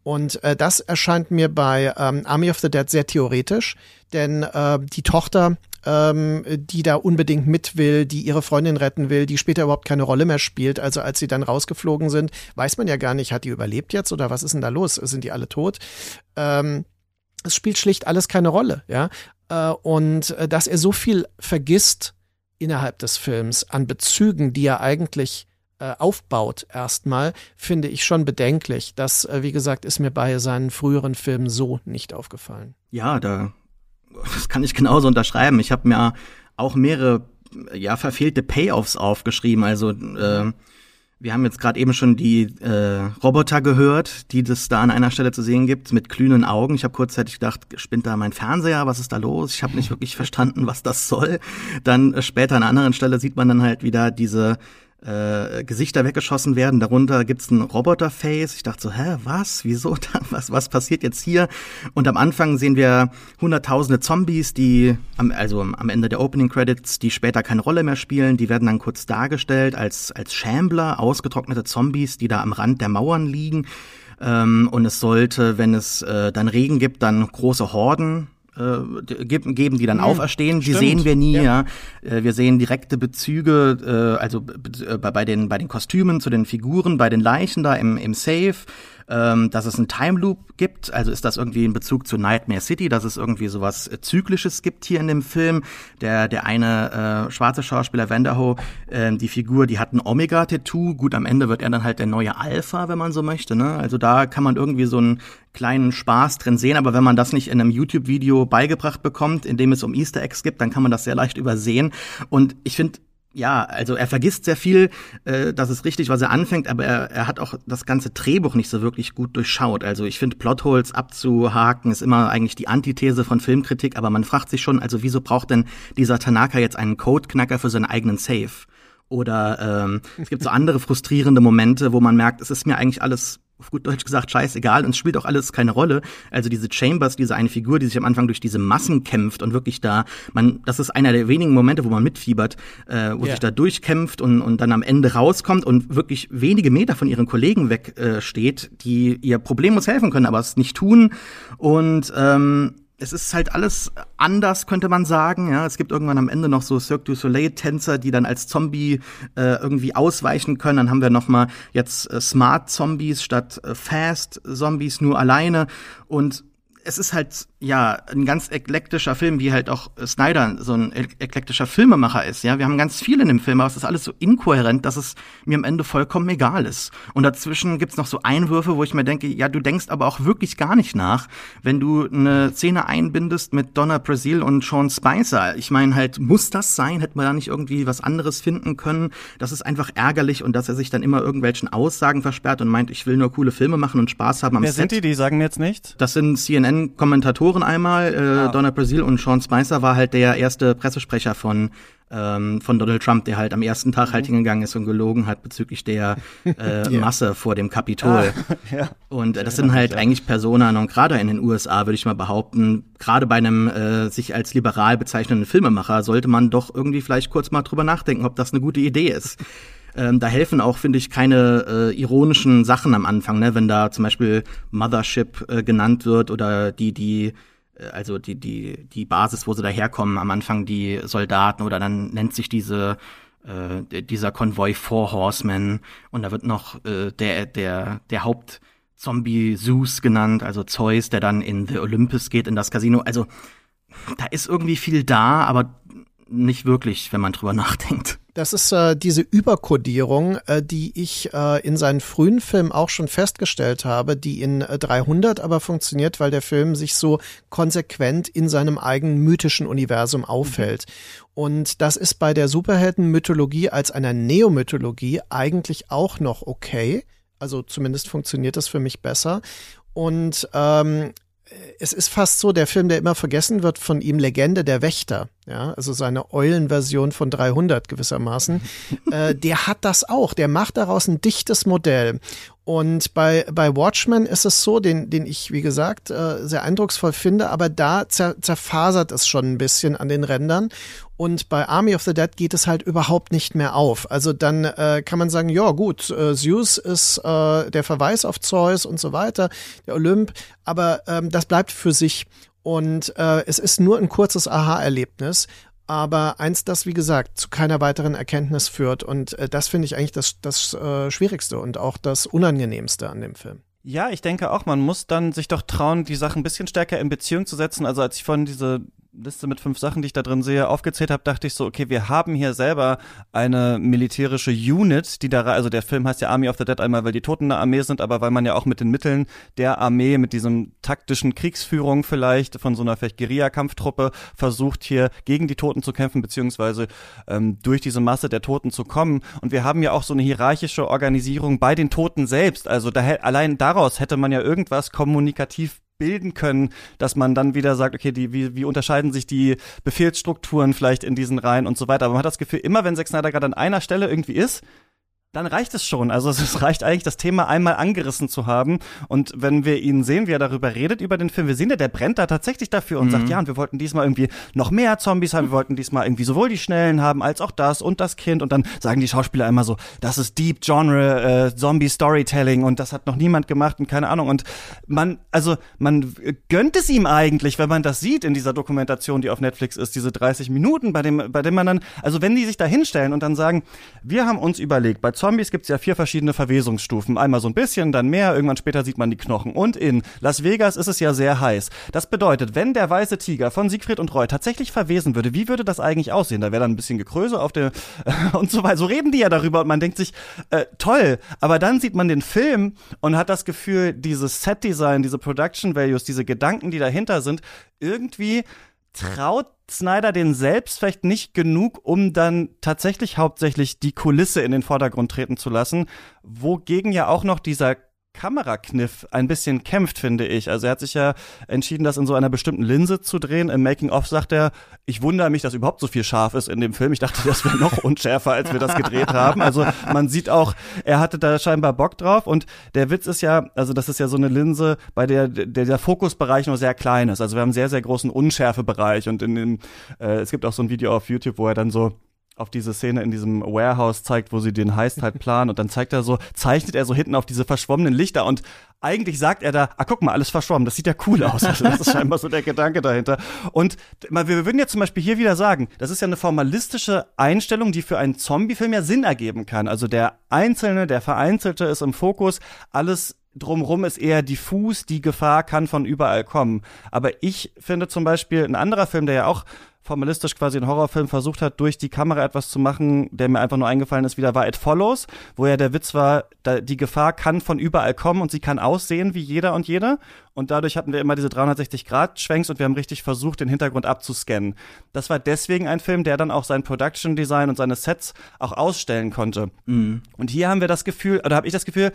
Und äh, das erscheint mir bei ähm, Army of the Dead sehr theoretisch, denn äh, die Tochter ähm, die da unbedingt mit will, die ihre Freundin retten will, die später überhaupt keine Rolle mehr spielt. Also als sie dann rausgeflogen sind, weiß man ja gar nicht, hat die überlebt jetzt oder was ist denn da los? Sind die alle tot? Ähm, es spielt schlicht alles keine Rolle, ja. Äh, und äh, dass er so viel vergisst innerhalb des Films an Bezügen, die er eigentlich äh, aufbaut erstmal, finde ich schon bedenklich. Das, äh, wie gesagt, ist mir bei seinen früheren Filmen so nicht aufgefallen. Ja, da das kann ich genauso unterschreiben. Ich habe mir auch mehrere ja verfehlte Payoffs aufgeschrieben. Also äh, wir haben jetzt gerade eben schon die äh, Roboter gehört, die das da an einer Stelle zu sehen gibt, mit glühenden Augen. Ich habe kurzzeitig gedacht, spinnt da mein Fernseher? Was ist da los? Ich habe nicht wirklich verstanden, was das soll. Dann äh, später an einer anderen Stelle sieht man dann halt wieder diese äh, Gesichter weggeschossen werden. Darunter gibt's ein Roboterface. Ich dachte so, hä, was? Wieso? <laughs> Was, was passiert jetzt hier? Und am Anfang sehen wir hunderttausende Zombies, die am, also am Ende der Opening Credits, die später keine Rolle mehr spielen. Die werden dann kurz dargestellt als, als Shambler, ausgetrocknete Zombies, die da am Rand der Mauern liegen. Ähm, und es sollte, wenn es äh, dann Regen gibt, dann große Horden äh, geben, die dann mhm, auferstehen. Die sehen wir nie. Ja. ja. Äh, wir sehen direkte Bezüge, äh, also äh, bei den bei den Kostümen zu den Figuren, bei den Leichen da im im Safe ähm, dass es einen Time Loop gibt. Also ist das irgendwie in Bezug zu Nightmare City, dass es irgendwie sowas äh, Zyklisches gibt hier in dem Film. Der, der eine äh, schwarze Schauspieler, Vanderho, äh, die Figur, die hat ein Omega-Tattoo. Gut, am Ende wird er dann halt der neue Alpha, wenn man so möchte. Ne? Also da kann man irgendwie so einen kleinen Spaß drin sehen, aber wenn man das nicht in einem YouTube-Video beigebracht bekommt, in dem es um Easter Eggs gibt, dann kann man das sehr leicht übersehen. Und ich finde, ja, also er vergisst sehr viel, äh, das ist richtig, was er anfängt, aber er, er hat auch das ganze Drehbuch nicht so wirklich gut durchschaut. Also ich finde, Plotholes abzuhaken ist immer eigentlich die Antithese von Filmkritik, aber man fragt sich schon, also wieso braucht denn dieser Tanaka jetzt einen Codeknacker für seinen eigenen Safe? Oder ähm, es gibt so andere frustrierende Momente, wo man merkt, es ist mir eigentlich alles auf gut Deutsch gesagt, scheißegal und es spielt auch alles keine Rolle. Also diese Chambers, diese eine Figur, die sich am Anfang durch diese Massen kämpft und wirklich da, man, das ist einer der wenigen Momente, wo man mitfiebert, äh, wo ja. sich da durchkämpft und, und dann am Ende rauskommt und wirklich wenige Meter von ihren Kollegen wegsteht, äh, steht, die ihr problemlos helfen können, aber es nicht tun. Und ähm, es ist halt alles anders, könnte man sagen. Ja, es gibt irgendwann am Ende noch so Cirque du Soleil-Tänzer, die dann als Zombie äh, irgendwie ausweichen können. Dann haben wir noch mal jetzt äh, Smart Zombies statt äh, Fast Zombies nur alleine. Und es ist halt ja ein ganz eklektischer Film, wie halt auch Snyder so ein eklektischer Filmemacher ist. Ja, wir haben ganz viel in dem Film, aber es ist alles so inkohärent, dass es mir am Ende vollkommen egal ist. Und dazwischen gibt's noch so Einwürfe, wo ich mir denke, ja, du denkst aber auch wirklich gar nicht nach, wenn du eine Szene einbindest mit Donna Brazil und Sean Spicer. Ich meine halt, muss das sein? Hätte man da nicht irgendwie was anderes finden können? Das ist einfach ärgerlich und dass er sich dann immer irgendwelchen Aussagen versperrt und meint, ich will nur coole Filme machen und Spaß haben am Wer Set. sind die? Die sagen mir jetzt nicht. Das sind CNN-Kommentatoren einmal, äh, ah. Donna Brazil und Sean Spicer war halt der erste Pressesprecher von ähm, von Donald Trump, der halt am ersten Tag mhm. halt hingegangen ist und gelogen hat bezüglich der <laughs> äh, yeah. Masse vor dem Kapitol. Ah, <laughs> ja. Und äh, das sind halt eigentlich Personen und gerade in den USA würde ich mal behaupten, gerade bei einem äh, sich als liberal bezeichnenden Filmemacher sollte man doch irgendwie vielleicht kurz mal drüber nachdenken, ob das eine gute Idee ist. <laughs> Ähm, da helfen auch, finde ich, keine äh, ironischen Sachen am Anfang, ne? wenn da zum Beispiel Mothership äh, genannt wird oder die, die, äh, also die, die, die Basis, wo sie daherkommen, am Anfang die Soldaten oder dann nennt sich diese äh, dieser Konvoi Four Horsemen und da wird noch äh, der, der, der Haupt Zombie Zeus genannt, also Zeus, der dann in The Olympus geht, in das Casino. Also da ist irgendwie viel da, aber nicht wirklich, wenn man drüber <laughs> nachdenkt. Das ist äh, diese Überkodierung, äh, die ich äh, in seinen frühen Filmen auch schon festgestellt habe, die in äh, 300 aber funktioniert, weil der Film sich so konsequent in seinem eigenen mythischen Universum auffällt. Mhm. Und das ist bei der Superheldenmythologie als einer Neomythologie eigentlich auch noch okay. Also zumindest funktioniert das für mich besser. Und ähm, es ist fast so, der Film, der immer vergessen wird von ihm, Legende der Wächter, ja, also seine Eulenversion von 300 gewissermaßen, <laughs> äh, der hat das auch, der macht daraus ein dichtes Modell. Und bei, bei Watchmen ist es so, den, den ich, wie gesagt, äh, sehr eindrucksvoll finde, aber da zer, zerfasert es schon ein bisschen an den Rändern. Und bei Army of the Dead geht es halt überhaupt nicht mehr auf. Also dann äh, kann man sagen, ja gut, äh, Zeus ist äh, der Verweis auf Zeus und so weiter, der Olymp, aber ähm, das bleibt für sich. Und äh, es ist nur ein kurzes Aha-Erlebnis aber eins, das, wie gesagt, zu keiner weiteren Erkenntnis führt. Und äh, das finde ich eigentlich das, das äh, Schwierigste und auch das Unangenehmste an dem Film. Ja, ich denke auch, man muss dann sich doch trauen, die Sachen ein bisschen stärker in Beziehung zu setzen. Also als ich von diese Liste mit fünf Sachen, die ich da drin sehe, aufgezählt habe, dachte ich so, okay, wir haben hier selber eine militärische Unit, die da, also der Film heißt ja Army of the Dead einmal, weil die Toten eine Armee sind, aber weil man ja auch mit den Mitteln der Armee, mit diesem taktischen Kriegsführung vielleicht von so einer vielleicht Guerilla-Kampftruppe versucht hier gegen die Toten zu kämpfen, beziehungsweise ähm, durch diese Masse der Toten zu kommen. Und wir haben ja auch so eine hierarchische Organisierung bei den Toten selbst. Also da, allein daraus hätte man ja irgendwas kommunikativ bilden können, dass man dann wieder sagt, okay, die, wie, wie unterscheiden sich die Befehlsstrukturen vielleicht in diesen Reihen und so weiter. Aber man hat das Gefühl, immer wenn Zack Snyder gerade an einer Stelle irgendwie ist, dann reicht es schon. Also es reicht eigentlich, das Thema einmal angerissen zu haben. Und wenn wir ihn sehen, wie er darüber redet, über den Film, wir sehen ja, der brennt da tatsächlich dafür und mhm. sagt, ja, und wir wollten diesmal irgendwie noch mehr Zombies haben, wir wollten diesmal irgendwie sowohl die Schnellen haben, als auch das und das Kind. Und dann sagen die Schauspieler immer so, das ist Deep Genre äh, Zombie Storytelling und das hat noch niemand gemacht und keine Ahnung. Und man, also man gönnt es ihm eigentlich, wenn man das sieht in dieser Dokumentation, die auf Netflix ist, diese 30 Minuten, bei dem, bei dem man dann, also wenn die sich da hinstellen und dann sagen, wir haben uns überlegt, bei Zombies gibt es ja vier verschiedene Verwesungsstufen. Einmal so ein bisschen, dann mehr, irgendwann später sieht man die Knochen. Und in Las Vegas ist es ja sehr heiß. Das bedeutet, wenn der weiße Tiger von Siegfried und Roy tatsächlich verwesen würde, wie würde das eigentlich aussehen? Da wäre dann ein bisschen Gekröse auf der <laughs> und so weiter. So reden die ja darüber und man denkt sich, äh, toll, aber dann sieht man den Film und hat das Gefühl, dieses Set-Design, diese Production Values, diese Gedanken, die dahinter sind, irgendwie traut Snyder den selbst vielleicht nicht genug, um dann tatsächlich hauptsächlich die Kulisse in den Vordergrund treten zu lassen, wogegen ja auch noch dieser Kamerakniff ein bisschen kämpft, finde ich. Also er hat sich ja entschieden, das in so einer bestimmten Linse zu drehen. Im Making-of sagt er, ich wundere mich, dass überhaupt so viel scharf ist in dem Film. Ich dachte, das wäre noch <laughs> unschärfer, als wir das gedreht haben. Also man sieht auch, er hatte da scheinbar Bock drauf. Und der Witz ist ja, also das ist ja so eine Linse, bei der der, der Fokusbereich nur sehr klein ist. Also wir haben einen sehr, sehr großen Unschärfebereich. Und in dem, äh, es gibt auch so ein Video auf YouTube, wo er dann so auf diese Szene in diesem Warehouse zeigt, wo sie den Heist halt planen und dann zeigt er so, zeichnet er so hinten auf diese verschwommenen Lichter und eigentlich sagt er da, ah, guck mal, alles verschwommen, das sieht ja cool aus. Also das ist scheinbar so der Gedanke dahinter. Und wir würden jetzt zum Beispiel hier wieder sagen, das ist ja eine formalistische Einstellung, die für einen Zombie-Film ja Sinn ergeben kann. Also der Einzelne, der Vereinzelte ist im Fokus, alles drumrum ist eher diffus, die Gefahr kann von überall kommen. Aber ich finde zum Beispiel, ein anderer Film, der ja auch formalistisch quasi einen Horrorfilm versucht hat, durch die Kamera etwas zu machen, der mir einfach nur eingefallen ist, wieder war It Follows, wo ja der Witz war, die Gefahr kann von überall kommen und sie kann aussehen wie jeder und jede. Und dadurch hatten wir immer diese 360-Grad-Schwenks und wir haben richtig versucht, den Hintergrund abzuscannen. Das war deswegen ein Film, der dann auch sein Production Design und seine Sets auch ausstellen konnte. Mhm. Und hier haben wir das Gefühl, oder habe ich das Gefühl,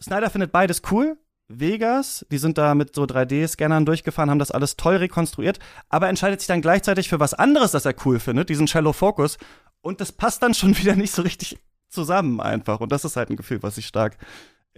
Snyder findet beides cool, Vegas, die sind da mit so 3D-Scannern durchgefahren, haben das alles toll rekonstruiert, aber entscheidet sich dann gleichzeitig für was anderes, das er cool findet, diesen Shallow Focus. Und das passt dann schon <laughs> wieder nicht so richtig zusammen einfach. Und das ist halt ein Gefühl, was ich stark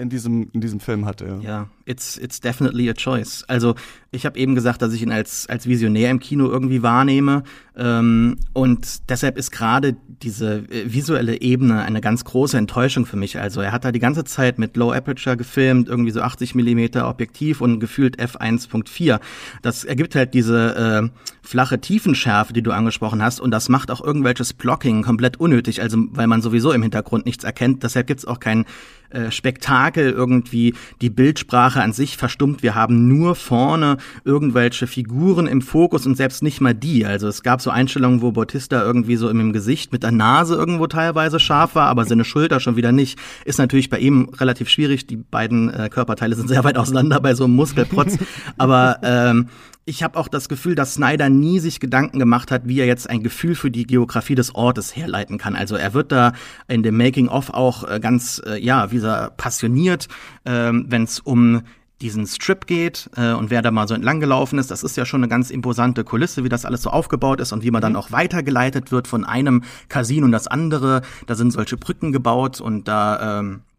in diesem, in diesem Film hatte. Ja, ja it's, it's definitely a choice. Also ich habe eben gesagt, dass ich ihn als, als Visionär im Kino irgendwie wahrnehme. Ähm, und deshalb ist gerade diese äh, visuelle Ebene eine ganz große Enttäuschung für mich. Also er hat da die ganze Zeit mit Low Aperture gefilmt, irgendwie so 80 Millimeter Objektiv und gefühlt f1.4. Das ergibt halt diese äh, flache Tiefenschärfe, die du angesprochen hast. Und das macht auch irgendwelches Blocking komplett unnötig, also weil man sowieso im Hintergrund nichts erkennt. Deshalb gibt's auch kein äh, Spektakel irgendwie. Die Bildsprache an sich verstummt. Wir haben nur vorne irgendwelche Figuren im Fokus und selbst nicht mal die. Also es gab so Einstellungen, wo Bautista irgendwie so im Gesicht mit der Nase irgendwo teilweise scharf war, aber seine Schulter schon wieder nicht. Ist natürlich bei ihm relativ schwierig. Die beiden äh, Körperteile sind sehr weit auseinander bei so einem Muskelprotz. aber ähm, ich habe auch das Gefühl, dass Snyder nie sich Gedanken gemacht hat, wie er jetzt ein Gefühl für die Geografie des Ortes herleiten kann. Also er wird da in dem Making-of auch äh, ganz, äh, ja, wie er passioniert, äh, wenn es um diesen Strip geht äh, und wer da mal so entlang gelaufen ist, das ist ja schon eine ganz imposante Kulisse, wie das alles so aufgebaut ist und wie man dann mhm. auch weitergeleitet wird von einem Casino in das andere. Da sind solche Brücken gebaut und da ähm, äh,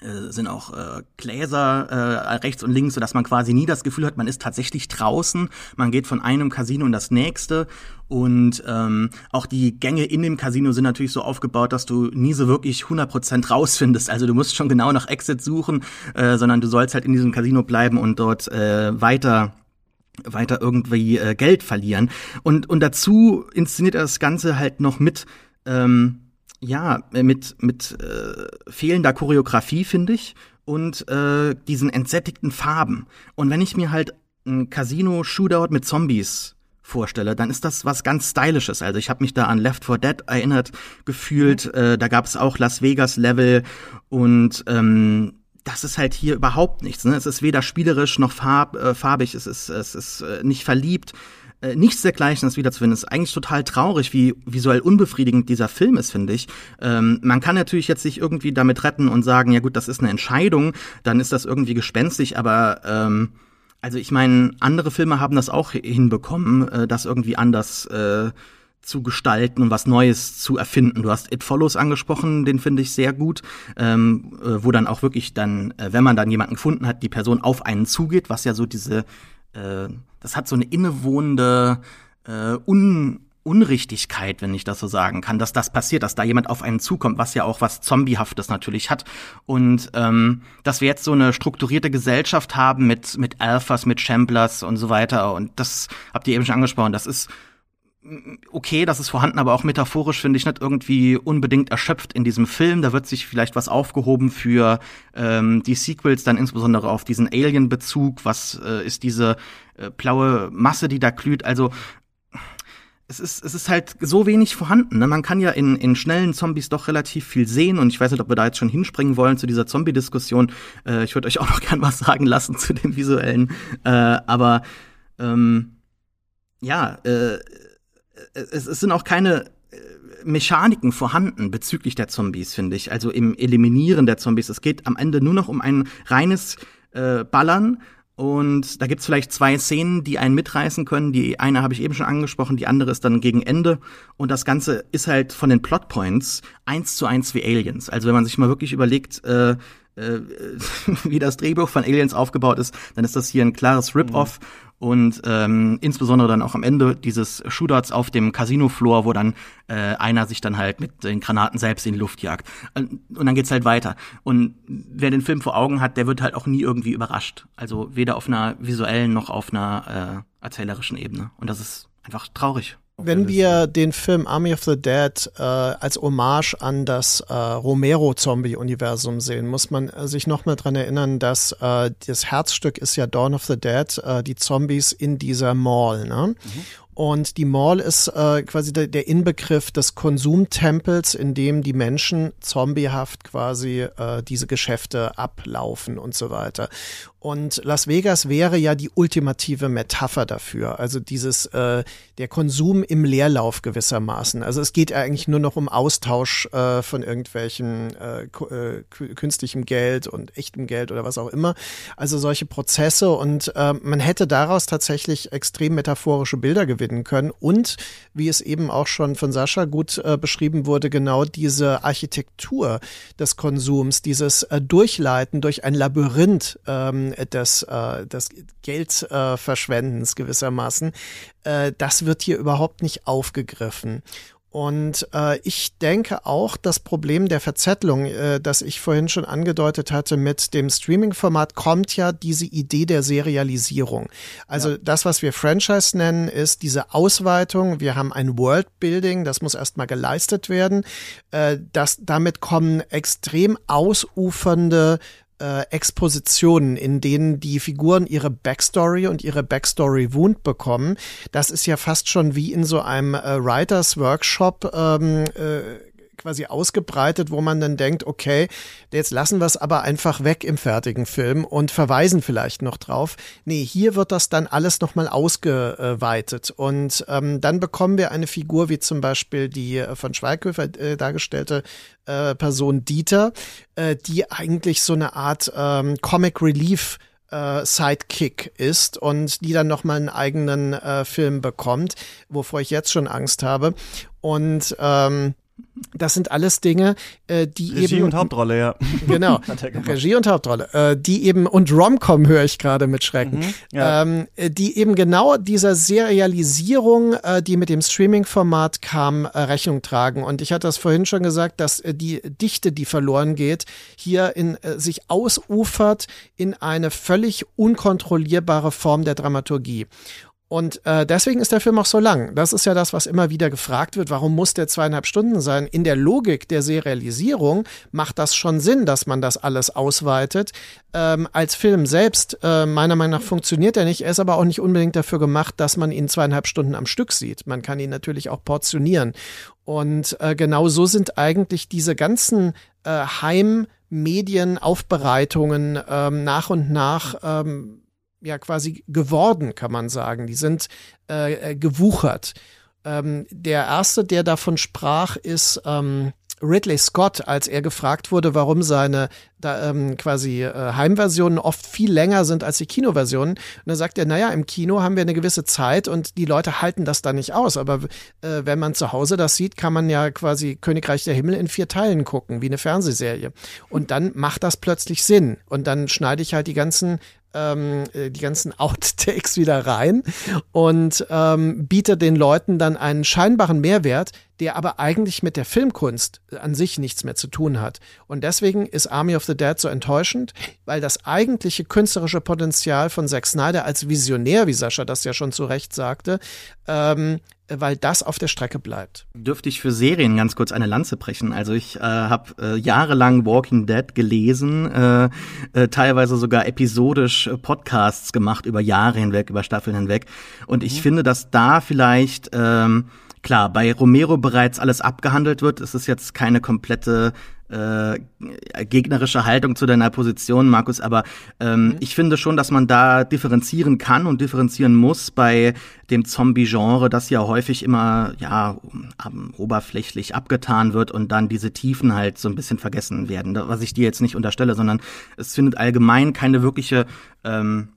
sind auch äh, Gläser äh, rechts und links, sodass man quasi nie das Gefühl hat, man ist tatsächlich draußen. Man geht von einem Casino in das nächste und ähm, auch die Gänge in dem Casino sind natürlich so aufgebaut, dass du nie so wirklich 100% rausfindest. Also du musst schon genau nach Exit suchen, äh, sondern du sollst halt in diesem Casino bleiben und dort äh, weiter weiter irgendwie äh, Geld verlieren. Und, und dazu inszeniert er das Ganze halt noch mit ähm, ja, mit, mit äh, fehlender Choreografie, finde ich, und äh, diesen entsättigten Farben. Und wenn ich mir halt ein Casino-Shootout mit Zombies vorstelle, dann ist das was ganz Stylisches. Also ich habe mich da an Left 4 Dead erinnert gefühlt. Mhm. Äh, da gab es auch Las Vegas-Level und ähm, das ist halt hier überhaupt nichts. Ne? Es ist weder spielerisch noch farb, äh, farbig, es ist, es ist äh, nicht verliebt äh, nichts dergleichen ist wiederzufinden. Es ist eigentlich total traurig, wie visuell unbefriedigend dieser Film ist, finde ich. Ähm, man kann natürlich jetzt sich irgendwie damit retten und sagen, ja gut, das ist eine Entscheidung, dann ist das irgendwie gespenstig, aber ähm, also ich meine, andere Filme haben das auch hinbekommen, äh, das irgendwie anders äh, zu gestalten und was Neues zu erfinden. Du hast It Follows angesprochen, den finde ich sehr gut, ähm, äh, wo dann auch wirklich dann, äh, wenn man dann jemanden gefunden hat, die Person auf einen zugeht, was ja so diese äh, das hat so eine innewohnende äh, Un Unrichtigkeit, wenn ich das so sagen kann, dass das passiert, dass da jemand auf einen zukommt, was ja auch was Zombiehaftes natürlich hat. Und ähm, dass wir jetzt so eine strukturierte Gesellschaft haben mit, mit Alphas, mit Chamblers und so weiter. Und das habt ihr eben schon angesprochen. Das ist okay, das ist vorhanden, aber auch metaphorisch finde ich nicht irgendwie unbedingt erschöpft in diesem Film. Da wird sich vielleicht was aufgehoben für ähm, die Sequels, dann insbesondere auf diesen Alien-Bezug. Was äh, ist diese äh, blaue Masse, die da glüht? Also es ist, es ist halt so wenig vorhanden. Ne? Man kann ja in, in schnellen Zombies doch relativ viel sehen und ich weiß nicht, ob wir da jetzt schon hinspringen wollen zu dieser Zombie-Diskussion. Äh, ich würde euch auch noch <laughs> gern was sagen lassen zu dem visuellen. Äh, aber ähm, ja, äh, es, es sind auch keine äh, Mechaniken vorhanden bezüglich der Zombies, finde ich. Also im Eliminieren der Zombies. Es geht am Ende nur noch um ein reines äh, Ballern. Und da gibt's vielleicht zwei Szenen, die einen mitreißen können. Die eine habe ich eben schon angesprochen, die andere ist dann gegen Ende. Und das Ganze ist halt von den Plotpoints eins zu eins wie Aliens. Also wenn man sich mal wirklich überlegt, äh, äh, <laughs> wie das Drehbuch von Aliens aufgebaut ist, dann ist das hier ein klares Rip-Off. Mhm. Und ähm, insbesondere dann auch am Ende dieses Shootouts auf dem Casino-Floor, wo dann äh, einer sich dann halt mit den Granaten selbst in die Luft jagt. Und dann geht's halt weiter. Und wer den Film vor Augen hat, der wird halt auch nie irgendwie überrascht. Also weder auf einer visuellen noch auf einer äh, erzählerischen Ebene. Und das ist einfach traurig. Wenn wir den Film Army of the Dead äh, als Hommage an das äh, Romero-Zombie-Universum sehen, muss man äh, sich nochmal dran erinnern, dass äh, das Herzstück ist ja Dawn of the Dead, äh, die Zombies in dieser Mall. Ne? Mhm. Und die Mall ist äh, quasi der, der Inbegriff des Konsumtempels, in dem die Menschen zombiehaft quasi äh, diese Geschäfte ablaufen und so weiter. Und Las Vegas wäre ja die ultimative Metapher dafür. Also dieses, äh, der Konsum im Leerlauf gewissermaßen. Also es geht eigentlich nur noch um Austausch äh, von irgendwelchen äh, äh künstlichem Geld und echtem Geld oder was auch immer. Also solche Prozesse und äh, man hätte daraus tatsächlich extrem metaphorische Bilder gewinnen können. Und wie es eben auch schon von Sascha gut äh, beschrieben wurde, genau diese Architektur des Konsums, dieses äh, Durchleiten durch ein Labyrinth, ähm, des, äh, des Geldverschwendens äh, gewissermaßen, äh, das wird hier überhaupt nicht aufgegriffen. Und äh, ich denke auch, das Problem der Verzettelung, äh, das ich vorhin schon angedeutet hatte mit dem Streaming-Format, kommt ja diese Idee der Serialisierung. Also ja. das, was wir Franchise nennen, ist diese Ausweitung. Wir haben ein Worldbuilding, das muss erstmal geleistet werden. Äh, das, damit kommen extrem ausufernde äh, Expositionen, in denen die Figuren ihre Backstory und ihre Backstory Wound bekommen. Das ist ja fast schon wie in so einem äh, Writers Workshop ähm, äh, quasi ausgebreitet, wo man dann denkt, okay, jetzt lassen wir es aber einfach weg im fertigen Film und verweisen vielleicht noch drauf. Nee, hier wird das dann alles nochmal ausgeweitet. Und ähm, dann bekommen wir eine Figur wie zum Beispiel die äh, von Schweighöfer äh, dargestellte äh, Person Dieter, äh, die eigentlich so eine Art ähm, Comic Relief äh, Sidekick ist und die dann nochmal einen eigenen äh, Film bekommt, wovor ich jetzt schon Angst habe. Und ähm, das sind alles Dinge, äh, die Regie eben. Regie und Hauptrolle, ja. Genau. <laughs> Regie und Hauptrolle. Äh, die eben, und Romcom höre ich gerade mit Schrecken. Mhm, ja. ähm, äh, die eben genau dieser Serialisierung, äh, die mit dem Streaming-Format kam, äh, Rechnung tragen. Und ich hatte das vorhin schon gesagt, dass äh, die Dichte, die verloren geht, hier in sich ausufert in eine völlig unkontrollierbare Form der Dramaturgie. Und äh, deswegen ist der Film auch so lang. Das ist ja das, was immer wieder gefragt wird. Warum muss der zweieinhalb Stunden sein? In der Logik der Serialisierung macht das schon Sinn, dass man das alles ausweitet. Ähm, als Film selbst, äh, meiner Meinung nach, funktioniert er nicht. Er ist aber auch nicht unbedingt dafür gemacht, dass man ihn zweieinhalb Stunden am Stück sieht. Man kann ihn natürlich auch portionieren. Und äh, genau so sind eigentlich diese ganzen äh, Heimmedienaufbereitungen ähm, nach und nach ähm, ja quasi geworden, kann man sagen. Die sind äh, äh, gewuchert. Ähm, der erste, der davon sprach, ist ähm, Ridley Scott, als er gefragt wurde, warum seine da, ähm, quasi äh, Heimversionen oft viel länger sind als die Kinoversionen. Und dann sagt er, naja, im Kino haben wir eine gewisse Zeit und die Leute halten das da nicht aus. Aber äh, wenn man zu Hause das sieht, kann man ja quasi Königreich der Himmel in vier Teilen gucken, wie eine Fernsehserie. Und dann macht das plötzlich Sinn. Und dann schneide ich halt die ganzen ähm, äh, die ganzen <laughs> Outtakes wieder rein und ähm, bietet den Leuten dann einen scheinbaren Mehrwert, der aber eigentlich mit der Filmkunst an sich nichts mehr zu tun hat. Und deswegen ist Army of the Dead so enttäuschend, weil das eigentliche künstlerische Potenzial von Zack Snyder als Visionär, wie Sascha das ja schon zu Recht sagte, ähm, weil das auf der Strecke bleibt. Dürfte ich für Serien ganz kurz eine Lanze brechen. Also ich äh, habe äh, jahrelang Walking Dead gelesen, äh, äh, teilweise sogar episodisch äh, Podcasts gemacht über Jahre hinweg, über Staffeln hinweg. Und ich mhm. finde, dass da vielleicht ähm, klar, bei Romero bereits alles abgehandelt wird. Es ist jetzt keine komplette äh, gegnerische Haltung zu deiner Position, Markus, aber ähm, mhm. ich finde schon, dass man da differenzieren kann und differenzieren muss bei dem Zombie-Genre, das ja häufig immer ja um, oberflächlich abgetan wird und dann diese Tiefen halt so ein bisschen vergessen werden. Was ich dir jetzt nicht unterstelle, sondern es findet allgemein keine wirkliche ähm,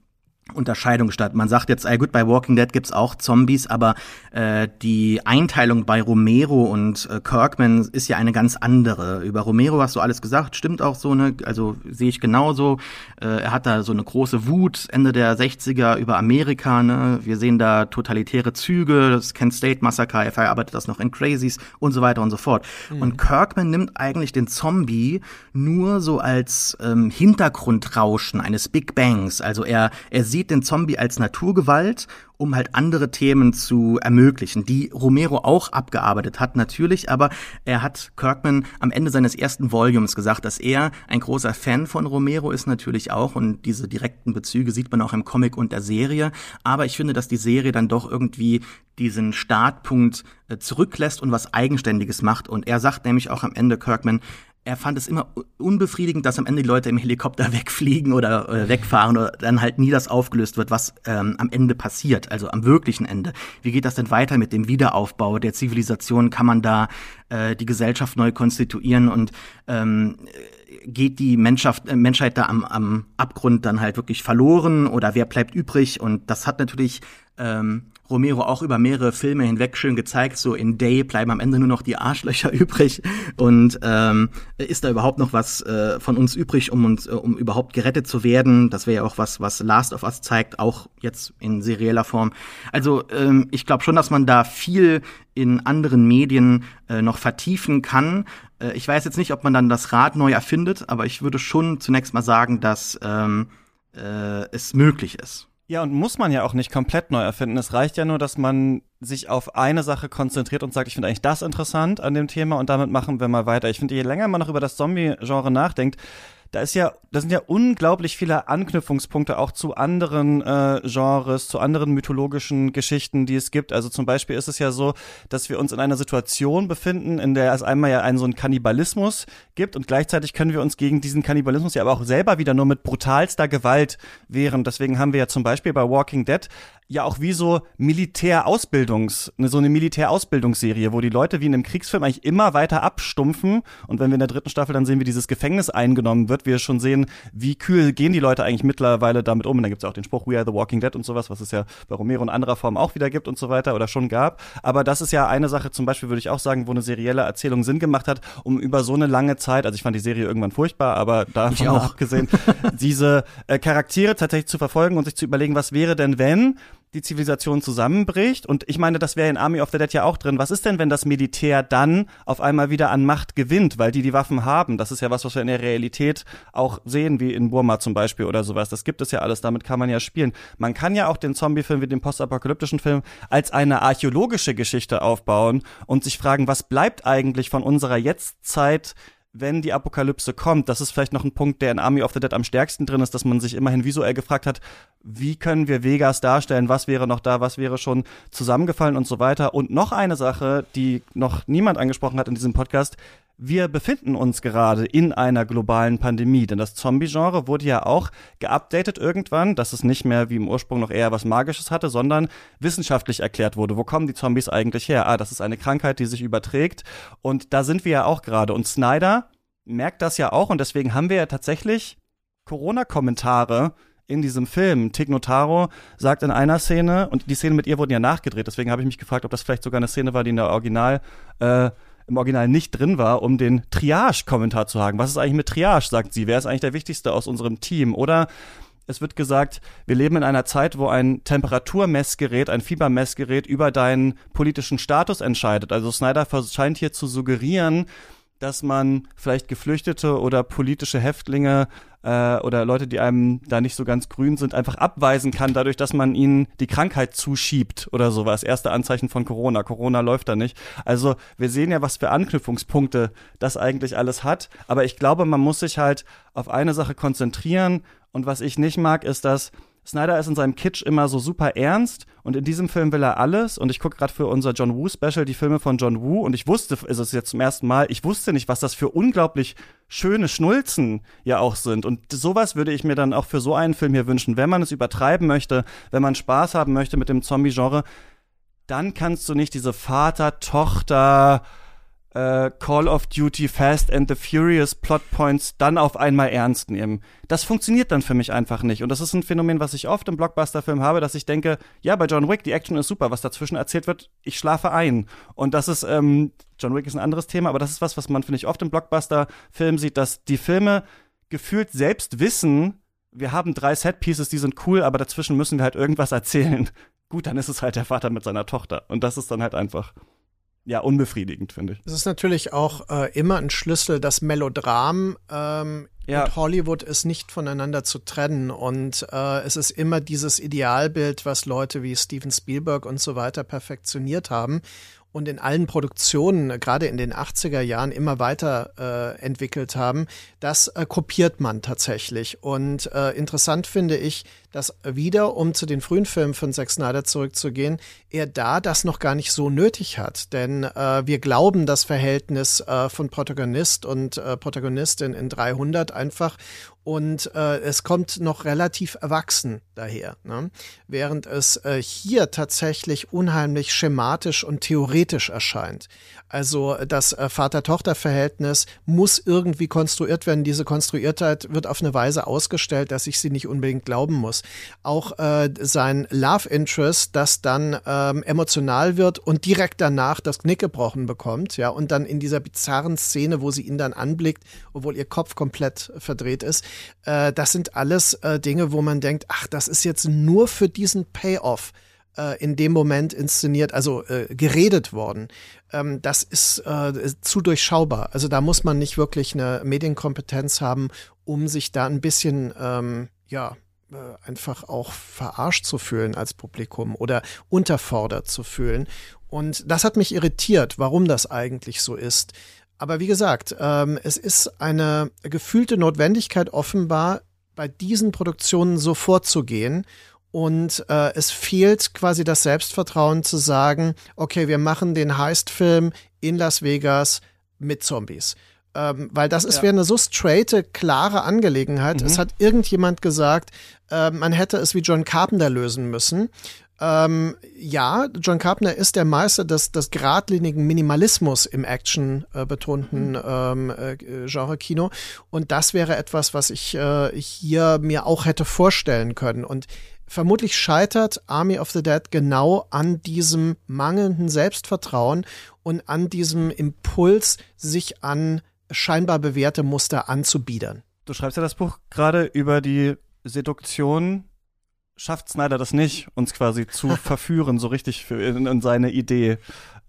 Unterscheidung statt. Man sagt jetzt, ey, gut, bei Walking Dead gibt's auch Zombies, aber äh, die Einteilung bei Romero und äh, Kirkman ist ja eine ganz andere. Über Romero hast du alles gesagt, stimmt auch so, ne? Also sehe ich genauso. Äh, er hat da so eine große Wut Ende der 60er über Amerika, ne? Wir sehen da totalitäre Züge, das Kent State Massaker, er verarbeitet das noch in Crazies und so weiter und so fort. Mhm. Und Kirkman nimmt eigentlich den Zombie nur so als ähm, Hintergrundrauschen eines Big Bangs. Also er, er sieht sieht den Zombie als Naturgewalt, um halt andere Themen zu ermöglichen, die Romero auch abgearbeitet hat, natürlich, aber er hat Kirkman am Ende seines ersten Volumes gesagt, dass er ein großer Fan von Romero ist natürlich auch und diese direkten Bezüge sieht man auch im Comic und der Serie, aber ich finde, dass die Serie dann doch irgendwie diesen Startpunkt äh, zurücklässt und was Eigenständiges macht. Und er sagt nämlich auch am Ende Kirkman, er fand es immer unbefriedigend, dass am Ende die Leute im Helikopter <laughs> wegfliegen oder äh, wegfahren oder dann halt nie das aufgelöst wird, was ähm, am Ende passiert, also am wirklichen Ende. Wie geht das denn weiter mit dem Wiederaufbau der Zivilisation? Kann man da äh, die Gesellschaft neu konstituieren und ähm, geht die Menschheit, äh, Menschheit da am, am Abgrund dann halt wirklich verloren oder wer bleibt übrig? Und das hat natürlich ähm, Romero auch über mehrere Filme hinweg schön gezeigt. So in Day bleiben am Ende nur noch die Arschlöcher <laughs> übrig. Und ähm, ist da überhaupt noch was äh, von uns übrig, um uns, äh, um überhaupt gerettet zu werden? Das wäre ja auch was, was Last of Us zeigt, auch jetzt in serieller Form. Also ähm, ich glaube schon, dass man da viel in anderen Medien äh, noch vertiefen kann. Äh, ich weiß jetzt nicht, ob man dann das Rad neu erfindet, aber ich würde schon zunächst mal sagen, dass ähm, äh, es möglich ist. Ja, und muss man ja auch nicht komplett neu erfinden. Es reicht ja nur, dass man sich auf eine Sache konzentriert und sagt, ich finde eigentlich das interessant an dem Thema und damit machen wir mal weiter. Ich finde, je länger man noch über das Zombie-Genre nachdenkt, da ist ja, da sind ja unglaublich viele Anknüpfungspunkte auch zu anderen äh, Genres, zu anderen mythologischen Geschichten, die es gibt. Also zum Beispiel ist es ja so, dass wir uns in einer Situation befinden, in der es einmal ja einen so einen Kannibalismus gibt und gleichzeitig können wir uns gegen diesen Kannibalismus ja aber auch selber wieder nur mit brutalster Gewalt wehren. Deswegen haben wir ja zum Beispiel bei Walking Dead ja auch wie so Militärausbildungs, so eine Militärausbildungsserie, wo die Leute wie in einem Kriegsfilm eigentlich immer weiter abstumpfen und wenn wir in der dritten Staffel dann sehen, wie dieses Gefängnis eingenommen wird, wir schon sehen, wie kühl gehen die Leute eigentlich mittlerweile damit um. Und dann gibt's ja auch den Spruch We are the Walking Dead und sowas, was es ja bei Romero in anderer Form auch wieder gibt und so weiter oder schon gab. Aber das ist ja eine Sache, zum Beispiel würde ich auch sagen, wo eine serielle Erzählung Sinn gemacht hat, um über so eine lange Zeit, also ich fand die Serie irgendwann furchtbar, aber davon auch abgesehen, <laughs> diese äh, Charaktere tatsächlich zu verfolgen und sich zu überlegen, was wäre denn, wenn die Zivilisation zusammenbricht. Und ich meine, das wäre in Army of the Dead ja auch drin. Was ist denn, wenn das Militär dann auf einmal wieder an Macht gewinnt, weil die die Waffen haben? Das ist ja was, was wir in der Realität auch sehen, wie in Burma zum Beispiel oder sowas. Das gibt es ja alles, damit kann man ja spielen. Man kann ja auch den Zombie-Film wie den postapokalyptischen Film als eine archäologische Geschichte aufbauen und sich fragen, was bleibt eigentlich von unserer Jetztzeit wenn die Apokalypse kommt, das ist vielleicht noch ein Punkt, der in Army of the Dead am stärksten drin ist, dass man sich immerhin visuell gefragt hat, wie können wir Vegas darstellen, was wäre noch da, was wäre schon zusammengefallen und so weiter. Und noch eine Sache, die noch niemand angesprochen hat in diesem Podcast, wir befinden uns gerade in einer globalen Pandemie, denn das Zombie-Genre wurde ja auch geupdatet irgendwann, dass es nicht mehr wie im Ursprung noch eher was Magisches hatte, sondern wissenschaftlich erklärt wurde. Wo kommen die Zombies eigentlich her? Ah, das ist eine Krankheit, die sich überträgt. Und da sind wir ja auch gerade. Und Snyder merkt das ja auch und deswegen haben wir ja tatsächlich Corona-Kommentare in diesem Film. Tig Notaro sagt in einer Szene, und die Szene mit ihr wurden ja nachgedreht, deswegen habe ich mich gefragt, ob das vielleicht sogar eine Szene war, die in der Original äh, im Original nicht drin war, um den Triage-Kommentar zu haben. Was ist eigentlich mit Triage, sagt sie. Wer ist eigentlich der Wichtigste aus unserem Team? Oder es wird gesagt, wir leben in einer Zeit, wo ein Temperaturmessgerät, ein Fiebermessgerät über deinen politischen Status entscheidet. Also Snyder scheint hier zu suggerieren, dass man vielleicht Geflüchtete oder politische Häftlinge äh, oder Leute, die einem da nicht so ganz grün sind, einfach abweisen kann, dadurch, dass man ihnen die Krankheit zuschiebt oder sowas. Erste Anzeichen von Corona. Corona läuft da nicht. Also wir sehen ja, was für Anknüpfungspunkte das eigentlich alles hat. Aber ich glaube, man muss sich halt auf eine Sache konzentrieren. Und was ich nicht mag, ist, dass Snyder ist in seinem Kitsch immer so super ernst und in diesem Film will er alles. Und ich gucke gerade für unser John Woo Special die Filme von John Woo und ich wusste, ist es jetzt zum ersten Mal, ich wusste nicht, was das für unglaublich schöne Schnulzen ja auch sind. Und sowas würde ich mir dann auch für so einen Film hier wünschen. Wenn man es übertreiben möchte, wenn man Spaß haben möchte mit dem Zombie-Genre, dann kannst du nicht diese Vater, Tochter, äh, Call of Duty Fast and the Furious Plotpoints dann auf einmal ernst nehmen. Das funktioniert dann für mich einfach nicht. Und das ist ein Phänomen, was ich oft im Blockbuster-Film habe, dass ich denke, ja, bei John Wick, die Action ist super, was dazwischen erzählt wird, ich schlafe ein. Und das ist, ähm, John Wick ist ein anderes Thema, aber das ist was, was man, finde ich, oft im Blockbuster-Film sieht, dass die Filme gefühlt selbst wissen, wir haben drei Set-Pieces, die sind cool, aber dazwischen müssen wir halt irgendwas erzählen. <laughs> Gut, dann ist es halt der Vater mit seiner Tochter. Und das ist dann halt einfach ja, unbefriedigend, finde ich. Es ist natürlich auch äh, immer ein Schlüssel, dass Melodram ähm, ja. und Hollywood ist nicht voneinander zu trennen. Und äh, es ist immer dieses Idealbild, was Leute wie Steven Spielberg und so weiter perfektioniert haben und in allen Produktionen, gerade in den 80er Jahren, immer weiter äh, entwickelt haben, das äh, kopiert man tatsächlich. Und äh, interessant finde ich, dass wieder, um zu den frühen Filmen von Zack Snyder zurückzugehen, er da das noch gar nicht so nötig hat. Denn äh, wir glauben das Verhältnis äh, von Protagonist und äh, Protagonistin in 300 einfach und äh, es kommt noch relativ erwachsen daher. Ne? Während es äh, hier tatsächlich unheimlich schematisch und theoretisch erscheint. Also das äh, Vater-Tochter-Verhältnis muss irgendwie konstruiert werden. Diese Konstruiertheit wird auf eine Weise ausgestellt, dass ich sie nicht unbedingt glauben muss. Auch äh, sein Love Interest, das dann ähm, emotional wird und direkt danach das Knick gebrochen bekommt, ja, und dann in dieser bizarren Szene, wo sie ihn dann anblickt, obwohl ihr Kopf komplett verdreht ist, äh, das sind alles äh, Dinge, wo man denkt, ach, das ist jetzt nur für diesen Payoff äh, in dem Moment inszeniert, also äh, geredet worden. Ähm, das ist äh, zu durchschaubar. Also da muss man nicht wirklich eine Medienkompetenz haben, um sich da ein bisschen, ähm, ja, äh, einfach auch verarscht zu fühlen als Publikum oder unterfordert zu fühlen. Und das hat mich irritiert, warum das eigentlich so ist. Aber wie gesagt, ähm, es ist eine gefühlte Notwendigkeit offenbar, bei diesen Produktionen so vorzugehen und äh, es fehlt quasi das Selbstvertrauen zu sagen, okay, wir machen den Heist-Film in Las Vegas mit Zombies. Ähm, weil das ist ja. wäre eine so straighte, klare Angelegenheit. Mhm. Es hat irgendjemand gesagt, äh, man hätte es wie John Carpenter lösen müssen. Ähm, ja, John Carpenter ist der Meister des, des geradlinigen Minimalismus im Action-betonten äh, ähm, äh, Genre-Kino. Und das wäre etwas, was ich äh, hier mir auch hätte vorstellen können. Und vermutlich scheitert Army of the Dead genau an diesem mangelnden Selbstvertrauen und an diesem Impuls, sich an scheinbar bewährte Muster anzubiedern. Du schreibst ja das Buch gerade über die Seduktion. Schafft Snyder das nicht, uns quasi zu <laughs> verführen, so richtig für, in, in seine Idee,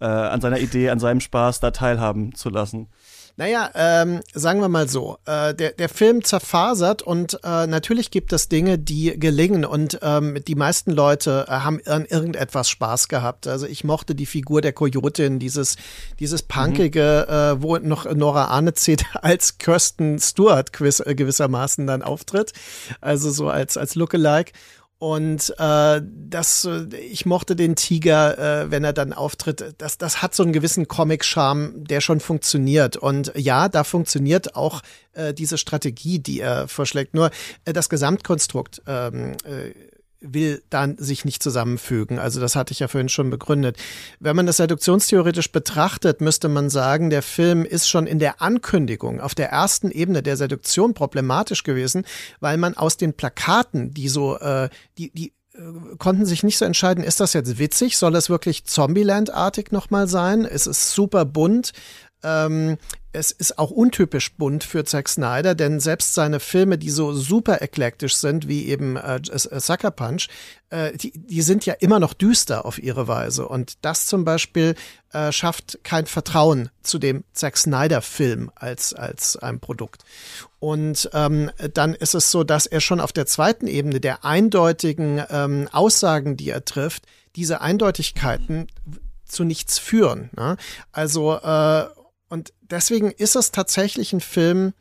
äh, an seiner Idee, an seinem Spaß da teilhaben zu lassen? Naja, ähm, sagen wir mal so, äh, der, der Film zerfasert und äh, natürlich gibt es Dinge, die gelingen und ähm, die meisten Leute äh, haben an irgendetwas Spaß gehabt. Also ich mochte die Figur der Coyotin, dieses, dieses punkige, mhm. äh, wo noch Nora Arnezet <laughs> als Kirsten Stewart gewiss, äh, gewissermaßen dann auftritt, also so als, als Lookalike. Und äh, das, ich mochte den Tiger, äh, wenn er dann auftritt. Das, das hat so einen gewissen Comic-Charme, der schon funktioniert. Und ja, da funktioniert auch äh, diese Strategie, die er vorschlägt. Nur äh, das Gesamtkonstrukt ähm, äh, will dann sich nicht zusammenfügen. Also das hatte ich ja vorhin schon begründet. Wenn man das seduktionstheoretisch betrachtet, müsste man sagen, der Film ist schon in der Ankündigung auf der ersten Ebene der Seduktion problematisch gewesen, weil man aus den Plakaten, die so, äh, die, die äh, konnten sich nicht so entscheiden, ist das jetzt witzig? Soll es wirklich Zombieland-artig nochmal sein? Es ist super bunt. Ähm, es ist auch untypisch bunt für Zack Snyder, denn selbst seine Filme, die so super eklektisch sind, wie eben äh, äh, Sucker Punch, äh, die, die sind ja immer noch düster auf ihre Weise. Und das zum Beispiel äh, schafft kein Vertrauen zu dem Zack Snyder-Film als, als ein Produkt. Und ähm, dann ist es so, dass er schon auf der zweiten Ebene der eindeutigen ähm, Aussagen, die er trifft, diese Eindeutigkeiten zu nichts führen. Ne? Also äh, und deswegen ist es tatsächlich ein Film,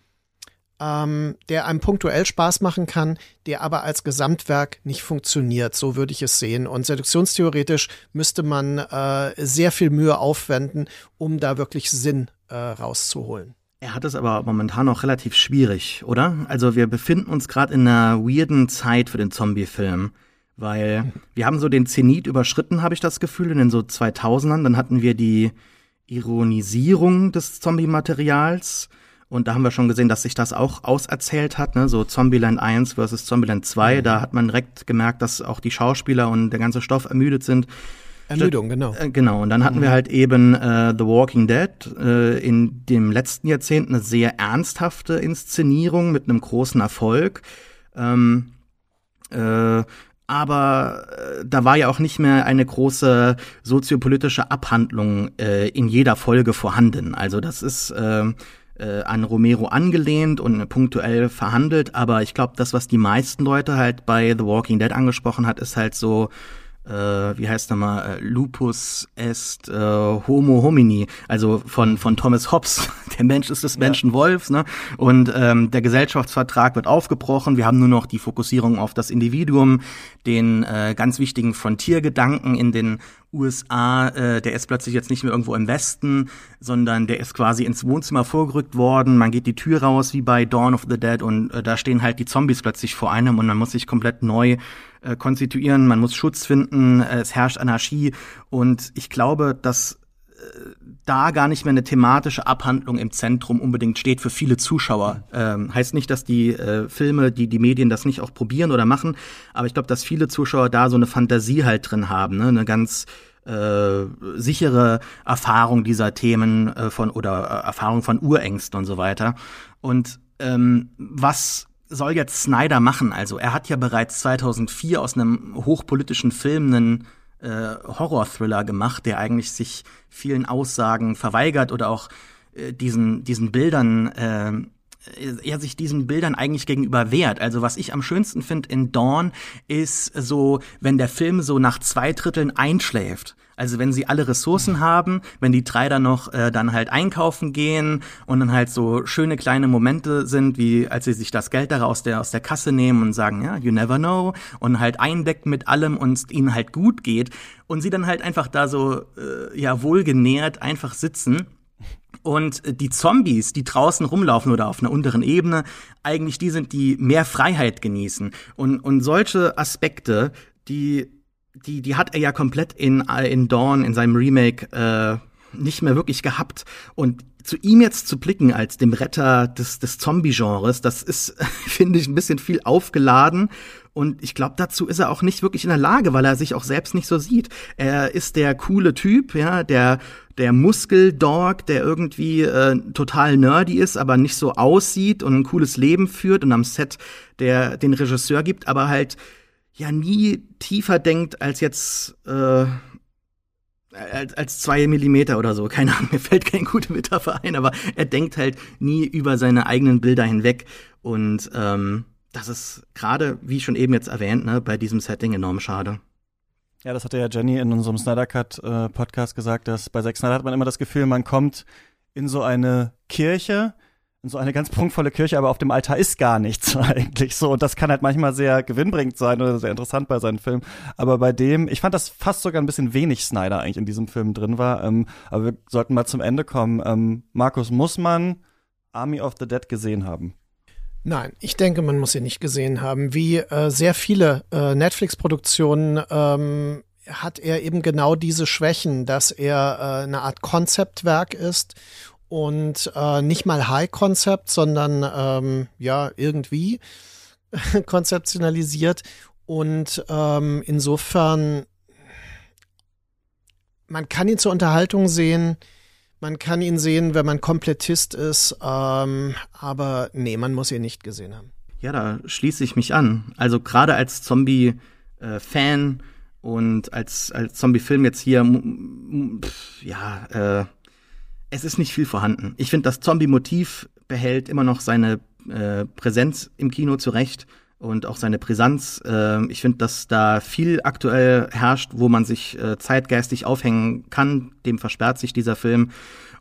ähm, der einem punktuell Spaß machen kann, der aber als Gesamtwerk nicht funktioniert. So würde ich es sehen. Und seduktionstheoretisch müsste man äh, sehr viel Mühe aufwenden, um da wirklich Sinn äh, rauszuholen. Er hat es aber momentan noch relativ schwierig, oder? Also wir befinden uns gerade in einer weirden Zeit für den Zombie-Film. Weil wir haben so den Zenit überschritten, habe ich das Gefühl, in den so 2000ern. Dann hatten wir die Ironisierung des Zombie-Materials. Und da haben wir schon gesehen, dass sich das auch auserzählt hat, ne? so Zombieland 1 versus Zombieland 2. Mhm. Da hat man direkt gemerkt, dass auch die Schauspieler und der ganze Stoff ermüdet sind. Ermüdung, genau. Äh, genau, und dann hatten mhm. wir halt eben äh, The Walking Dead äh, in dem letzten Jahrzehnt eine sehr ernsthafte Inszenierung mit einem großen Erfolg. Ähm, äh, aber äh, da war ja auch nicht mehr eine große soziopolitische Abhandlung äh, in jeder Folge vorhanden. Also das ist äh, äh, an Romero angelehnt und punktuell verhandelt, aber ich glaube, das, was die meisten Leute halt bei The Walking Dead angesprochen hat, ist halt so äh, wie heißt nochmal, äh, Lupus est äh, Homo homini, also von, von Thomas Hobbes. <laughs> Der Mensch ist des Menschen ja. Wolfs, ne? Und ähm, der Gesellschaftsvertrag wird aufgebrochen. Wir haben nur noch die Fokussierung auf das Individuum, den äh, ganz wichtigen Frontiergedanken in den USA, äh, der ist plötzlich jetzt nicht mehr irgendwo im Westen, sondern der ist quasi ins Wohnzimmer vorgerückt worden. Man geht die Tür raus wie bei Dawn of the Dead und äh, da stehen halt die Zombies plötzlich vor einem und man muss sich komplett neu äh, konstituieren, man muss Schutz finden, äh, es herrscht Anarchie. Und ich glaube, dass äh, da gar nicht mehr eine thematische Abhandlung im Zentrum unbedingt steht für viele Zuschauer. Ähm, heißt nicht, dass die äh, Filme, die die Medien das nicht auch probieren oder machen, aber ich glaube, dass viele Zuschauer da so eine Fantasie halt drin haben, ne? eine ganz äh, sichere Erfahrung dieser Themen äh, von oder äh, Erfahrung von Urängsten und so weiter. Und ähm, was soll jetzt Snyder machen? Also er hat ja bereits 2004 aus einem hochpolitischen Film einen äh, Horror-Thriller gemacht, der eigentlich sich vielen Aussagen verweigert oder auch äh, diesen diesen Bildern äh, er sich diesen Bildern eigentlich gegenüber wehrt. Also was ich am schönsten finde in Dawn ist so, wenn der Film so nach zwei Dritteln einschläft. Also wenn sie alle Ressourcen haben, wenn die drei dann noch äh, dann halt einkaufen gehen und dann halt so schöne kleine Momente sind, wie als sie sich das Geld da aus der aus der Kasse nehmen und sagen, ja, you never know und halt eindecken mit allem und ihnen halt gut geht und sie dann halt einfach da so äh, ja wohlgenährt einfach sitzen und die Zombies, die draußen rumlaufen oder auf einer unteren Ebene, eigentlich die sind, die mehr Freiheit genießen. Und, und solche Aspekte, die die, die hat er ja komplett in, in Dawn, in seinem Remake, äh, nicht mehr wirklich gehabt. Und zu ihm jetzt zu blicken als dem Retter des, des Zombie-Genres, das ist, <laughs> finde ich, ein bisschen viel aufgeladen. Und ich glaube, dazu ist er auch nicht wirklich in der Lage, weil er sich auch selbst nicht so sieht. Er ist der coole Typ, ja, der, der Muskeldog, der irgendwie äh, total nerdy ist, aber nicht so aussieht und ein cooles Leben führt und am Set der den Regisseur gibt, aber halt ja nie tiefer denkt als jetzt äh, als, als zwei Millimeter oder so. Keine Ahnung, <laughs> mir fällt kein guter Metapher ein, aber er denkt halt nie über seine eigenen Bilder hinweg. Und ähm, das ist gerade, wie schon eben jetzt erwähnt, ne, bei diesem Setting enorm schade. Ja, das hatte ja Jenny in unserem Snyder Cut äh, Podcast gesagt, dass bei Zack Snyder hat man immer das Gefühl, man kommt in so eine Kirche, so eine ganz prunkvolle Kirche, aber auf dem Altar ist gar nichts <laughs> eigentlich so. Und das kann halt manchmal sehr gewinnbringend sein oder sehr interessant bei seinen Filmen. Aber bei dem, ich fand das fast sogar ein bisschen wenig Snyder eigentlich in diesem Film drin war. Ähm, aber wir sollten mal zum Ende kommen. Ähm, Markus, muss man Army of the Dead gesehen haben? Nein, ich denke, man muss sie nicht gesehen haben. Wie äh, sehr viele äh, Netflix-Produktionen ähm, hat er eben genau diese Schwächen, dass er äh, eine Art Konzeptwerk ist und äh, nicht mal High-Concept, sondern ähm, ja, irgendwie <laughs> konzeptionalisiert. Und ähm, insofern, man kann ihn zur Unterhaltung sehen, man kann ihn sehen, wenn man Komplettist ist, ähm, aber nee, man muss ihn nicht gesehen haben. Ja, da schließe ich mich an. Also gerade als Zombie-Fan äh, und als, als Zombie-Film jetzt hier, ja, äh, es ist nicht viel vorhanden. Ich finde, das Zombie-Motiv behält immer noch seine äh, Präsenz im Kino zurecht. und auch seine Brisanz. Äh, ich finde, dass da viel aktuell herrscht, wo man sich äh, zeitgeistig aufhängen kann. Dem versperrt sich dieser Film.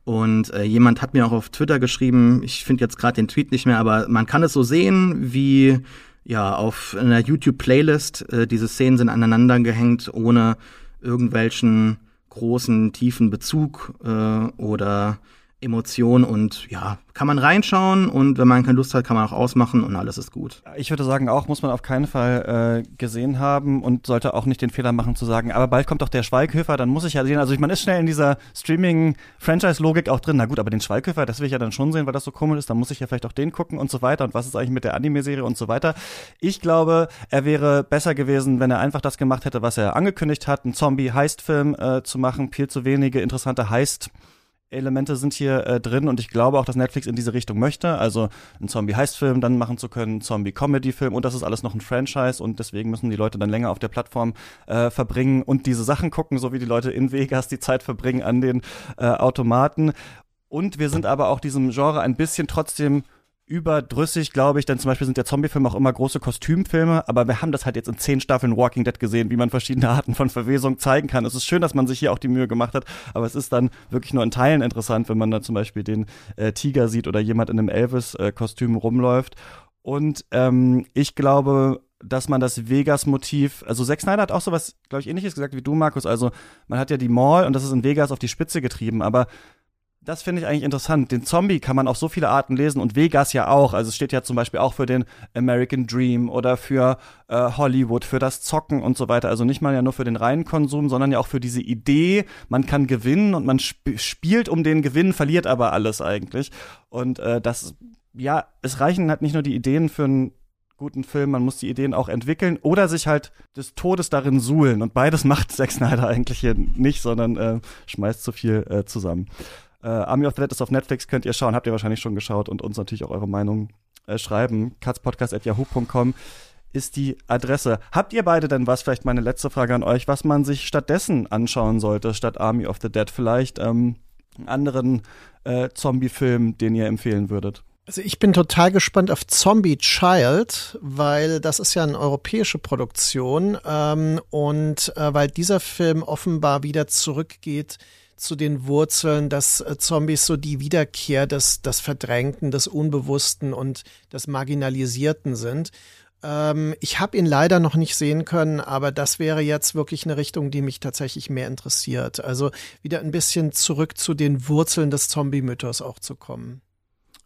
Und äh, jemand hat mir auch auf Twitter geschrieben, ich finde jetzt gerade den Tweet nicht mehr, aber man kann es so sehen, wie ja auf einer YouTube-Playlist äh, diese Szenen sind aneinander gehängt, ohne irgendwelchen großen, tiefen Bezug äh, oder Emotion und ja, kann man reinschauen und wenn man keine Lust hat, kann man auch ausmachen und alles ist gut. Ich würde sagen, auch muss man auf keinen Fall äh, gesehen haben und sollte auch nicht den Fehler machen zu sagen, aber bald kommt doch der Schweighöfer, dann muss ich ja sehen. Also man ist schnell in dieser Streaming-Franchise-Logik auch drin. Na gut, aber den Schweighöfer, das will ich ja dann schon sehen, weil das so komisch ist. Dann muss ich ja vielleicht auch den gucken und so weiter. Und was ist eigentlich mit der Anime-Serie und so weiter. Ich glaube, er wäre besser gewesen, wenn er einfach das gemacht hätte, was er angekündigt hat, einen Zombie-Heist-Film äh, zu machen. Viel zu wenige interessante Heist- Elemente sind hier äh, drin und ich glaube auch, dass Netflix in diese Richtung möchte. Also einen Zombie-Heist-Film dann machen zu können, Zombie-Comedy-Film und das ist alles noch ein Franchise und deswegen müssen die Leute dann länger auf der Plattform äh, verbringen und diese Sachen gucken, so wie die Leute in Vegas die Zeit verbringen an den äh, Automaten. Und wir sind aber auch diesem Genre ein bisschen trotzdem überdrüssig, glaube ich, denn zum Beispiel sind ja Zombiefilme auch immer große Kostümfilme, aber wir haben das halt jetzt in zehn Staffeln Walking Dead gesehen, wie man verschiedene Arten von Verwesung zeigen kann. Es ist schön, dass man sich hier auch die Mühe gemacht hat, aber es ist dann wirklich nur in Teilen interessant, wenn man da zum Beispiel den äh, Tiger sieht oder jemand in einem Elvis-Kostüm rumläuft. Und ähm, ich glaube, dass man das Vegas-Motiv, also Zack Snyder hat auch sowas, glaube ich, ähnliches gesagt wie du, Markus. Also man hat ja die Mall und das ist in Vegas auf die Spitze getrieben, aber das finde ich eigentlich interessant. Den Zombie kann man auf so viele Arten lesen und Vegas ja auch. Also es steht ja zum Beispiel auch für den American Dream oder für äh, Hollywood, für das Zocken und so weiter. Also nicht mal ja nur für den reinen Konsum, sondern ja auch für diese Idee, man kann gewinnen und man sp spielt um den Gewinn, verliert aber alles eigentlich. Und äh, das, ja, es reichen halt nicht nur die Ideen für einen guten Film, man muss die Ideen auch entwickeln oder sich halt des Todes darin suhlen. Und beides <laughs> macht Zack Snyder eigentlich hier nicht, sondern äh, schmeißt zu viel äh, zusammen. Äh, Army of the Dead ist auf Netflix, könnt ihr schauen, habt ihr wahrscheinlich schon geschaut und uns natürlich auch eure Meinung äh, schreiben. katzpodcast.yahoo.com ist die Adresse. Habt ihr beide denn was, vielleicht meine letzte Frage an euch, was man sich stattdessen anschauen sollte, statt Army of the Dead? Vielleicht ähm, einen anderen äh, Zombie-Film, den ihr empfehlen würdet? Also ich bin total gespannt auf Zombie Child, weil das ist ja eine europäische Produktion ähm, und äh, weil dieser Film offenbar wieder zurückgeht zu den Wurzeln, dass äh, Zombies so die Wiederkehr des, des Verdrängten, des Unbewussten und des Marginalisierten sind. Ähm, ich habe ihn leider noch nicht sehen können, aber das wäre jetzt wirklich eine Richtung, die mich tatsächlich mehr interessiert. Also wieder ein bisschen zurück zu den Wurzeln des Zombie-Mythos auch zu kommen.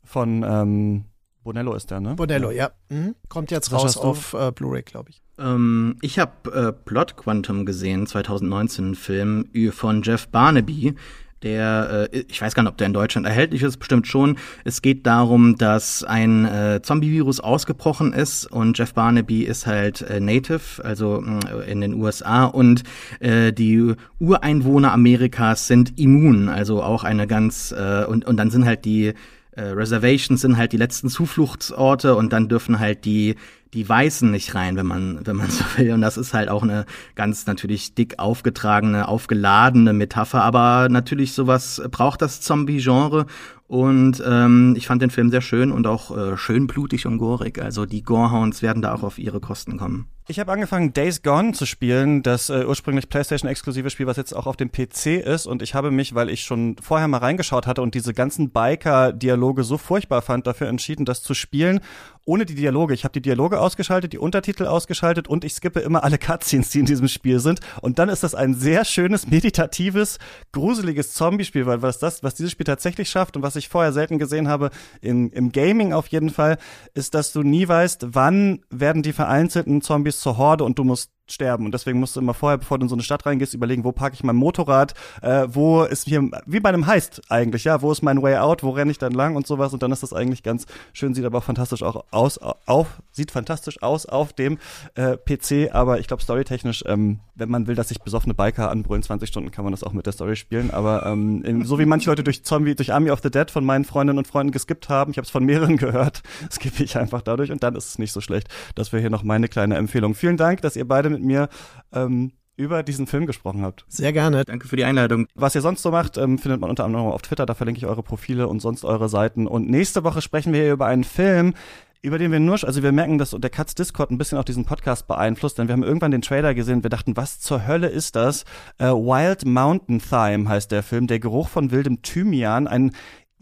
Von ähm, Bonello ist der, ne? Bonello, ja. Mhm. Kommt jetzt raus auf äh, Blu-ray, glaube ich. Ähm, ich habe äh, Plot Quantum gesehen, 2019, ein Film von Jeff Barnaby. Der, äh, ich weiß gar nicht, ob der in Deutschland erhältlich ist, bestimmt schon. Es geht darum, dass ein äh, Zombie-Virus ausgebrochen ist und Jeff Barnaby ist halt äh, Native, also äh, in den USA und äh, die Ureinwohner Amerikas sind immun, also auch eine ganz äh, und und dann sind halt die äh, Reservations sind halt die letzten Zufluchtsorte und dann dürfen halt die die Weißen nicht rein, wenn man wenn man <laughs> so will und das ist halt auch eine ganz natürlich dick aufgetragene, aufgeladene Metapher, aber natürlich sowas braucht das Zombie-Genre und ähm, ich fand den Film sehr schön und auch äh, schön blutig und gorig. Also die Gorehounds werden da auch auf ihre Kosten kommen. Ich habe angefangen, Days Gone zu spielen, das äh, ursprünglich PlayStation-exklusive Spiel, was jetzt auch auf dem PC ist. Und ich habe mich, weil ich schon vorher mal reingeschaut hatte und diese ganzen Biker-Dialoge so furchtbar fand, dafür entschieden, das zu spielen ohne die Dialoge. Ich habe die Dialoge ausgeschaltet, die Untertitel ausgeschaltet und ich skippe immer alle Cutscenes, die in diesem Spiel sind. Und dann ist das ein sehr schönes, meditatives, gruseliges Zombie-Spiel, weil was das, was dieses Spiel tatsächlich schafft und was ich vorher selten gesehen habe, in, im Gaming auf jeden Fall, ist, dass du nie weißt, wann werden die vereinzelten Zombies zur Horde und du musst sterben. Und deswegen musst du immer vorher, bevor du in so eine Stadt reingehst, überlegen, wo parke ich mein Motorrad, äh, wo ist hier, wie bei einem Heist eigentlich, ja, wo ist mein Way Out, wo renne ich dann lang und sowas. Und dann ist das eigentlich ganz schön, sieht aber auch fantastisch auch aus, auf, sieht fantastisch aus auf dem äh, PC, aber ich glaube, storytechnisch, ähm, wenn man will, dass sich besoffene Biker anbrüllen, 20 Stunden kann man das auch mit der Story spielen. Aber ähm, so wie manche Leute durch Zombie, durch Army of the Dead von meinen Freundinnen und Freunden geskippt haben, ich habe es von mehreren <laughs> gehört, skippe ich einfach dadurch und dann ist es nicht so schlecht. Das wäre hier noch meine kleine Empfehlung. Vielen Dank, dass ihr beide mit mir ähm, über diesen Film gesprochen habt. Sehr gerne. Danke für die Einladung. Was ihr sonst so macht, ähm, findet man unter anderem auf Twitter, da verlinke ich eure Profile und sonst eure Seiten. Und nächste Woche sprechen wir hier über einen Film, über den wir nur, also wir merken, dass der Katz Discord ein bisschen auch diesen Podcast beeinflusst, denn wir haben irgendwann den Trailer gesehen, wir dachten, was zur Hölle ist das? Äh, Wild Mountain Thyme heißt der Film, der Geruch von wildem Thymian, ein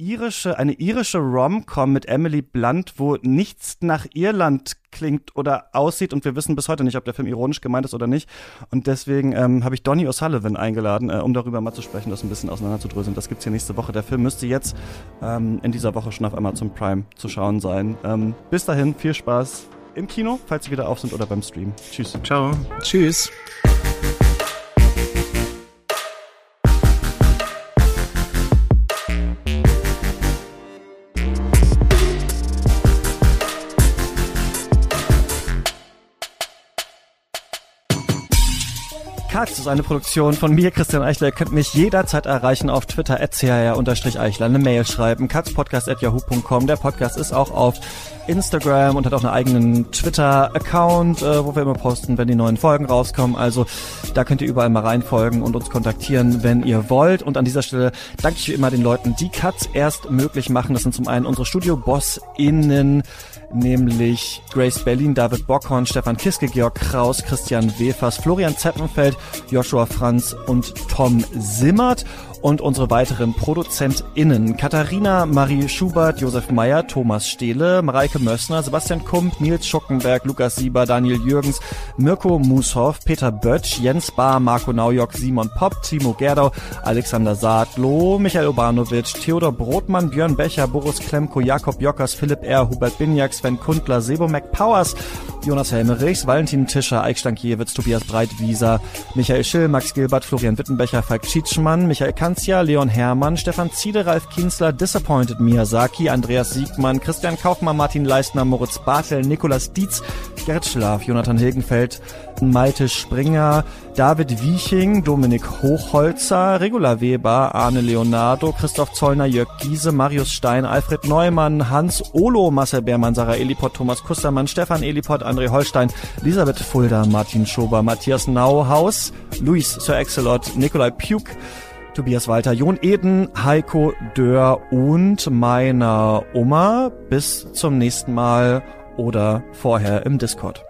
irische, eine irische Rom-Com mit Emily Blunt, wo nichts nach Irland klingt oder aussieht und wir wissen bis heute nicht, ob der Film ironisch gemeint ist oder nicht. Und deswegen ähm, habe ich Donny O'Sullivan eingeladen, äh, um darüber mal zu sprechen, das ein bisschen auseinanderzudröseln. Das gibt's hier nächste Woche. Der Film müsste jetzt ähm, in dieser Woche schon auf Amazon Prime zu schauen sein. Ähm, bis dahin, viel Spaß im Kino, falls sie wieder auf sind oder beim Stream. Tschüss. Ciao. Tschüss. Katz ist eine Produktion von mir, Christian Eichler. Ihr könnt mich jederzeit erreichen auf Twitter, eichler eine Mail schreiben, katzpodcast.yahoo.com. Der Podcast ist auch auf Instagram und hat auch einen eigenen Twitter-Account, äh, wo wir immer posten, wenn die neuen Folgen rauskommen. Also da könnt ihr überall mal reinfolgen und uns kontaktieren, wenn ihr wollt. Und an dieser Stelle danke ich wie immer den Leuten, die Katz erst möglich machen. Das sind zum einen unsere Studio-BossInnen, nämlich Grace Berlin, David Bockhorn, Stefan Kiske, Georg Kraus, Christian Wefers, Florian Zeppenfeld, Joshua Franz und Tom Simmert und unsere weiteren ProduzentInnen Katharina Marie Schubert, Josef Meyer, Thomas Stehle, Mareike Mössner, Sebastian Kump, Nils Schuckenberg, Lukas Sieber, Daniel Jürgens, Mirko Mushoff, Peter Böttsch, Jens Bahr, Marco Naujock, Simon Popp, Timo Gerdau, Alexander Saatloh, Michael Obanovic, Theodor Brotmann, Björn Becher, Boris Klemko, Jakob Jockers, Philipp R., Hubert Binjak, Sven Kundler, Sebo McPowers, Jonas Helmerichs, Valentin Tischer, Eik Stankiewicz, Tobias Breitwieser, Michael Schill, Max Gilbert, Florian Wittenbecher, Falk Tschitschmann, Michael Kanzia, Leon Hermann, Stefan Ziede, Ralf Kienzler, Disappointed Miyazaki, Andreas Siegmann, Christian Kaufmann, Martin Leistner, Moritz Bartel, Nikolas Dietz, Gerrit Schlaf, Jonathan Hilgenfeld, Malte Springer, David Wieching, Dominik Hochholzer, Regula Weber, Arne Leonardo, Christoph Zollner, Jörg Giese, Marius Stein, Alfred Neumann, Hans Olo, Marcel Beermann, Sarah Eliport, Thomas Kustermann, Stefan Eliport, André Holstein, Elisabeth Fulda, Martin Schober, Matthias Nauhaus, Luis Sir Excelot, Nikolai Puk, Tobias Walter, Jon Eden, Heiko Dörr und meiner Oma. Bis zum nächsten Mal oder vorher im Discord.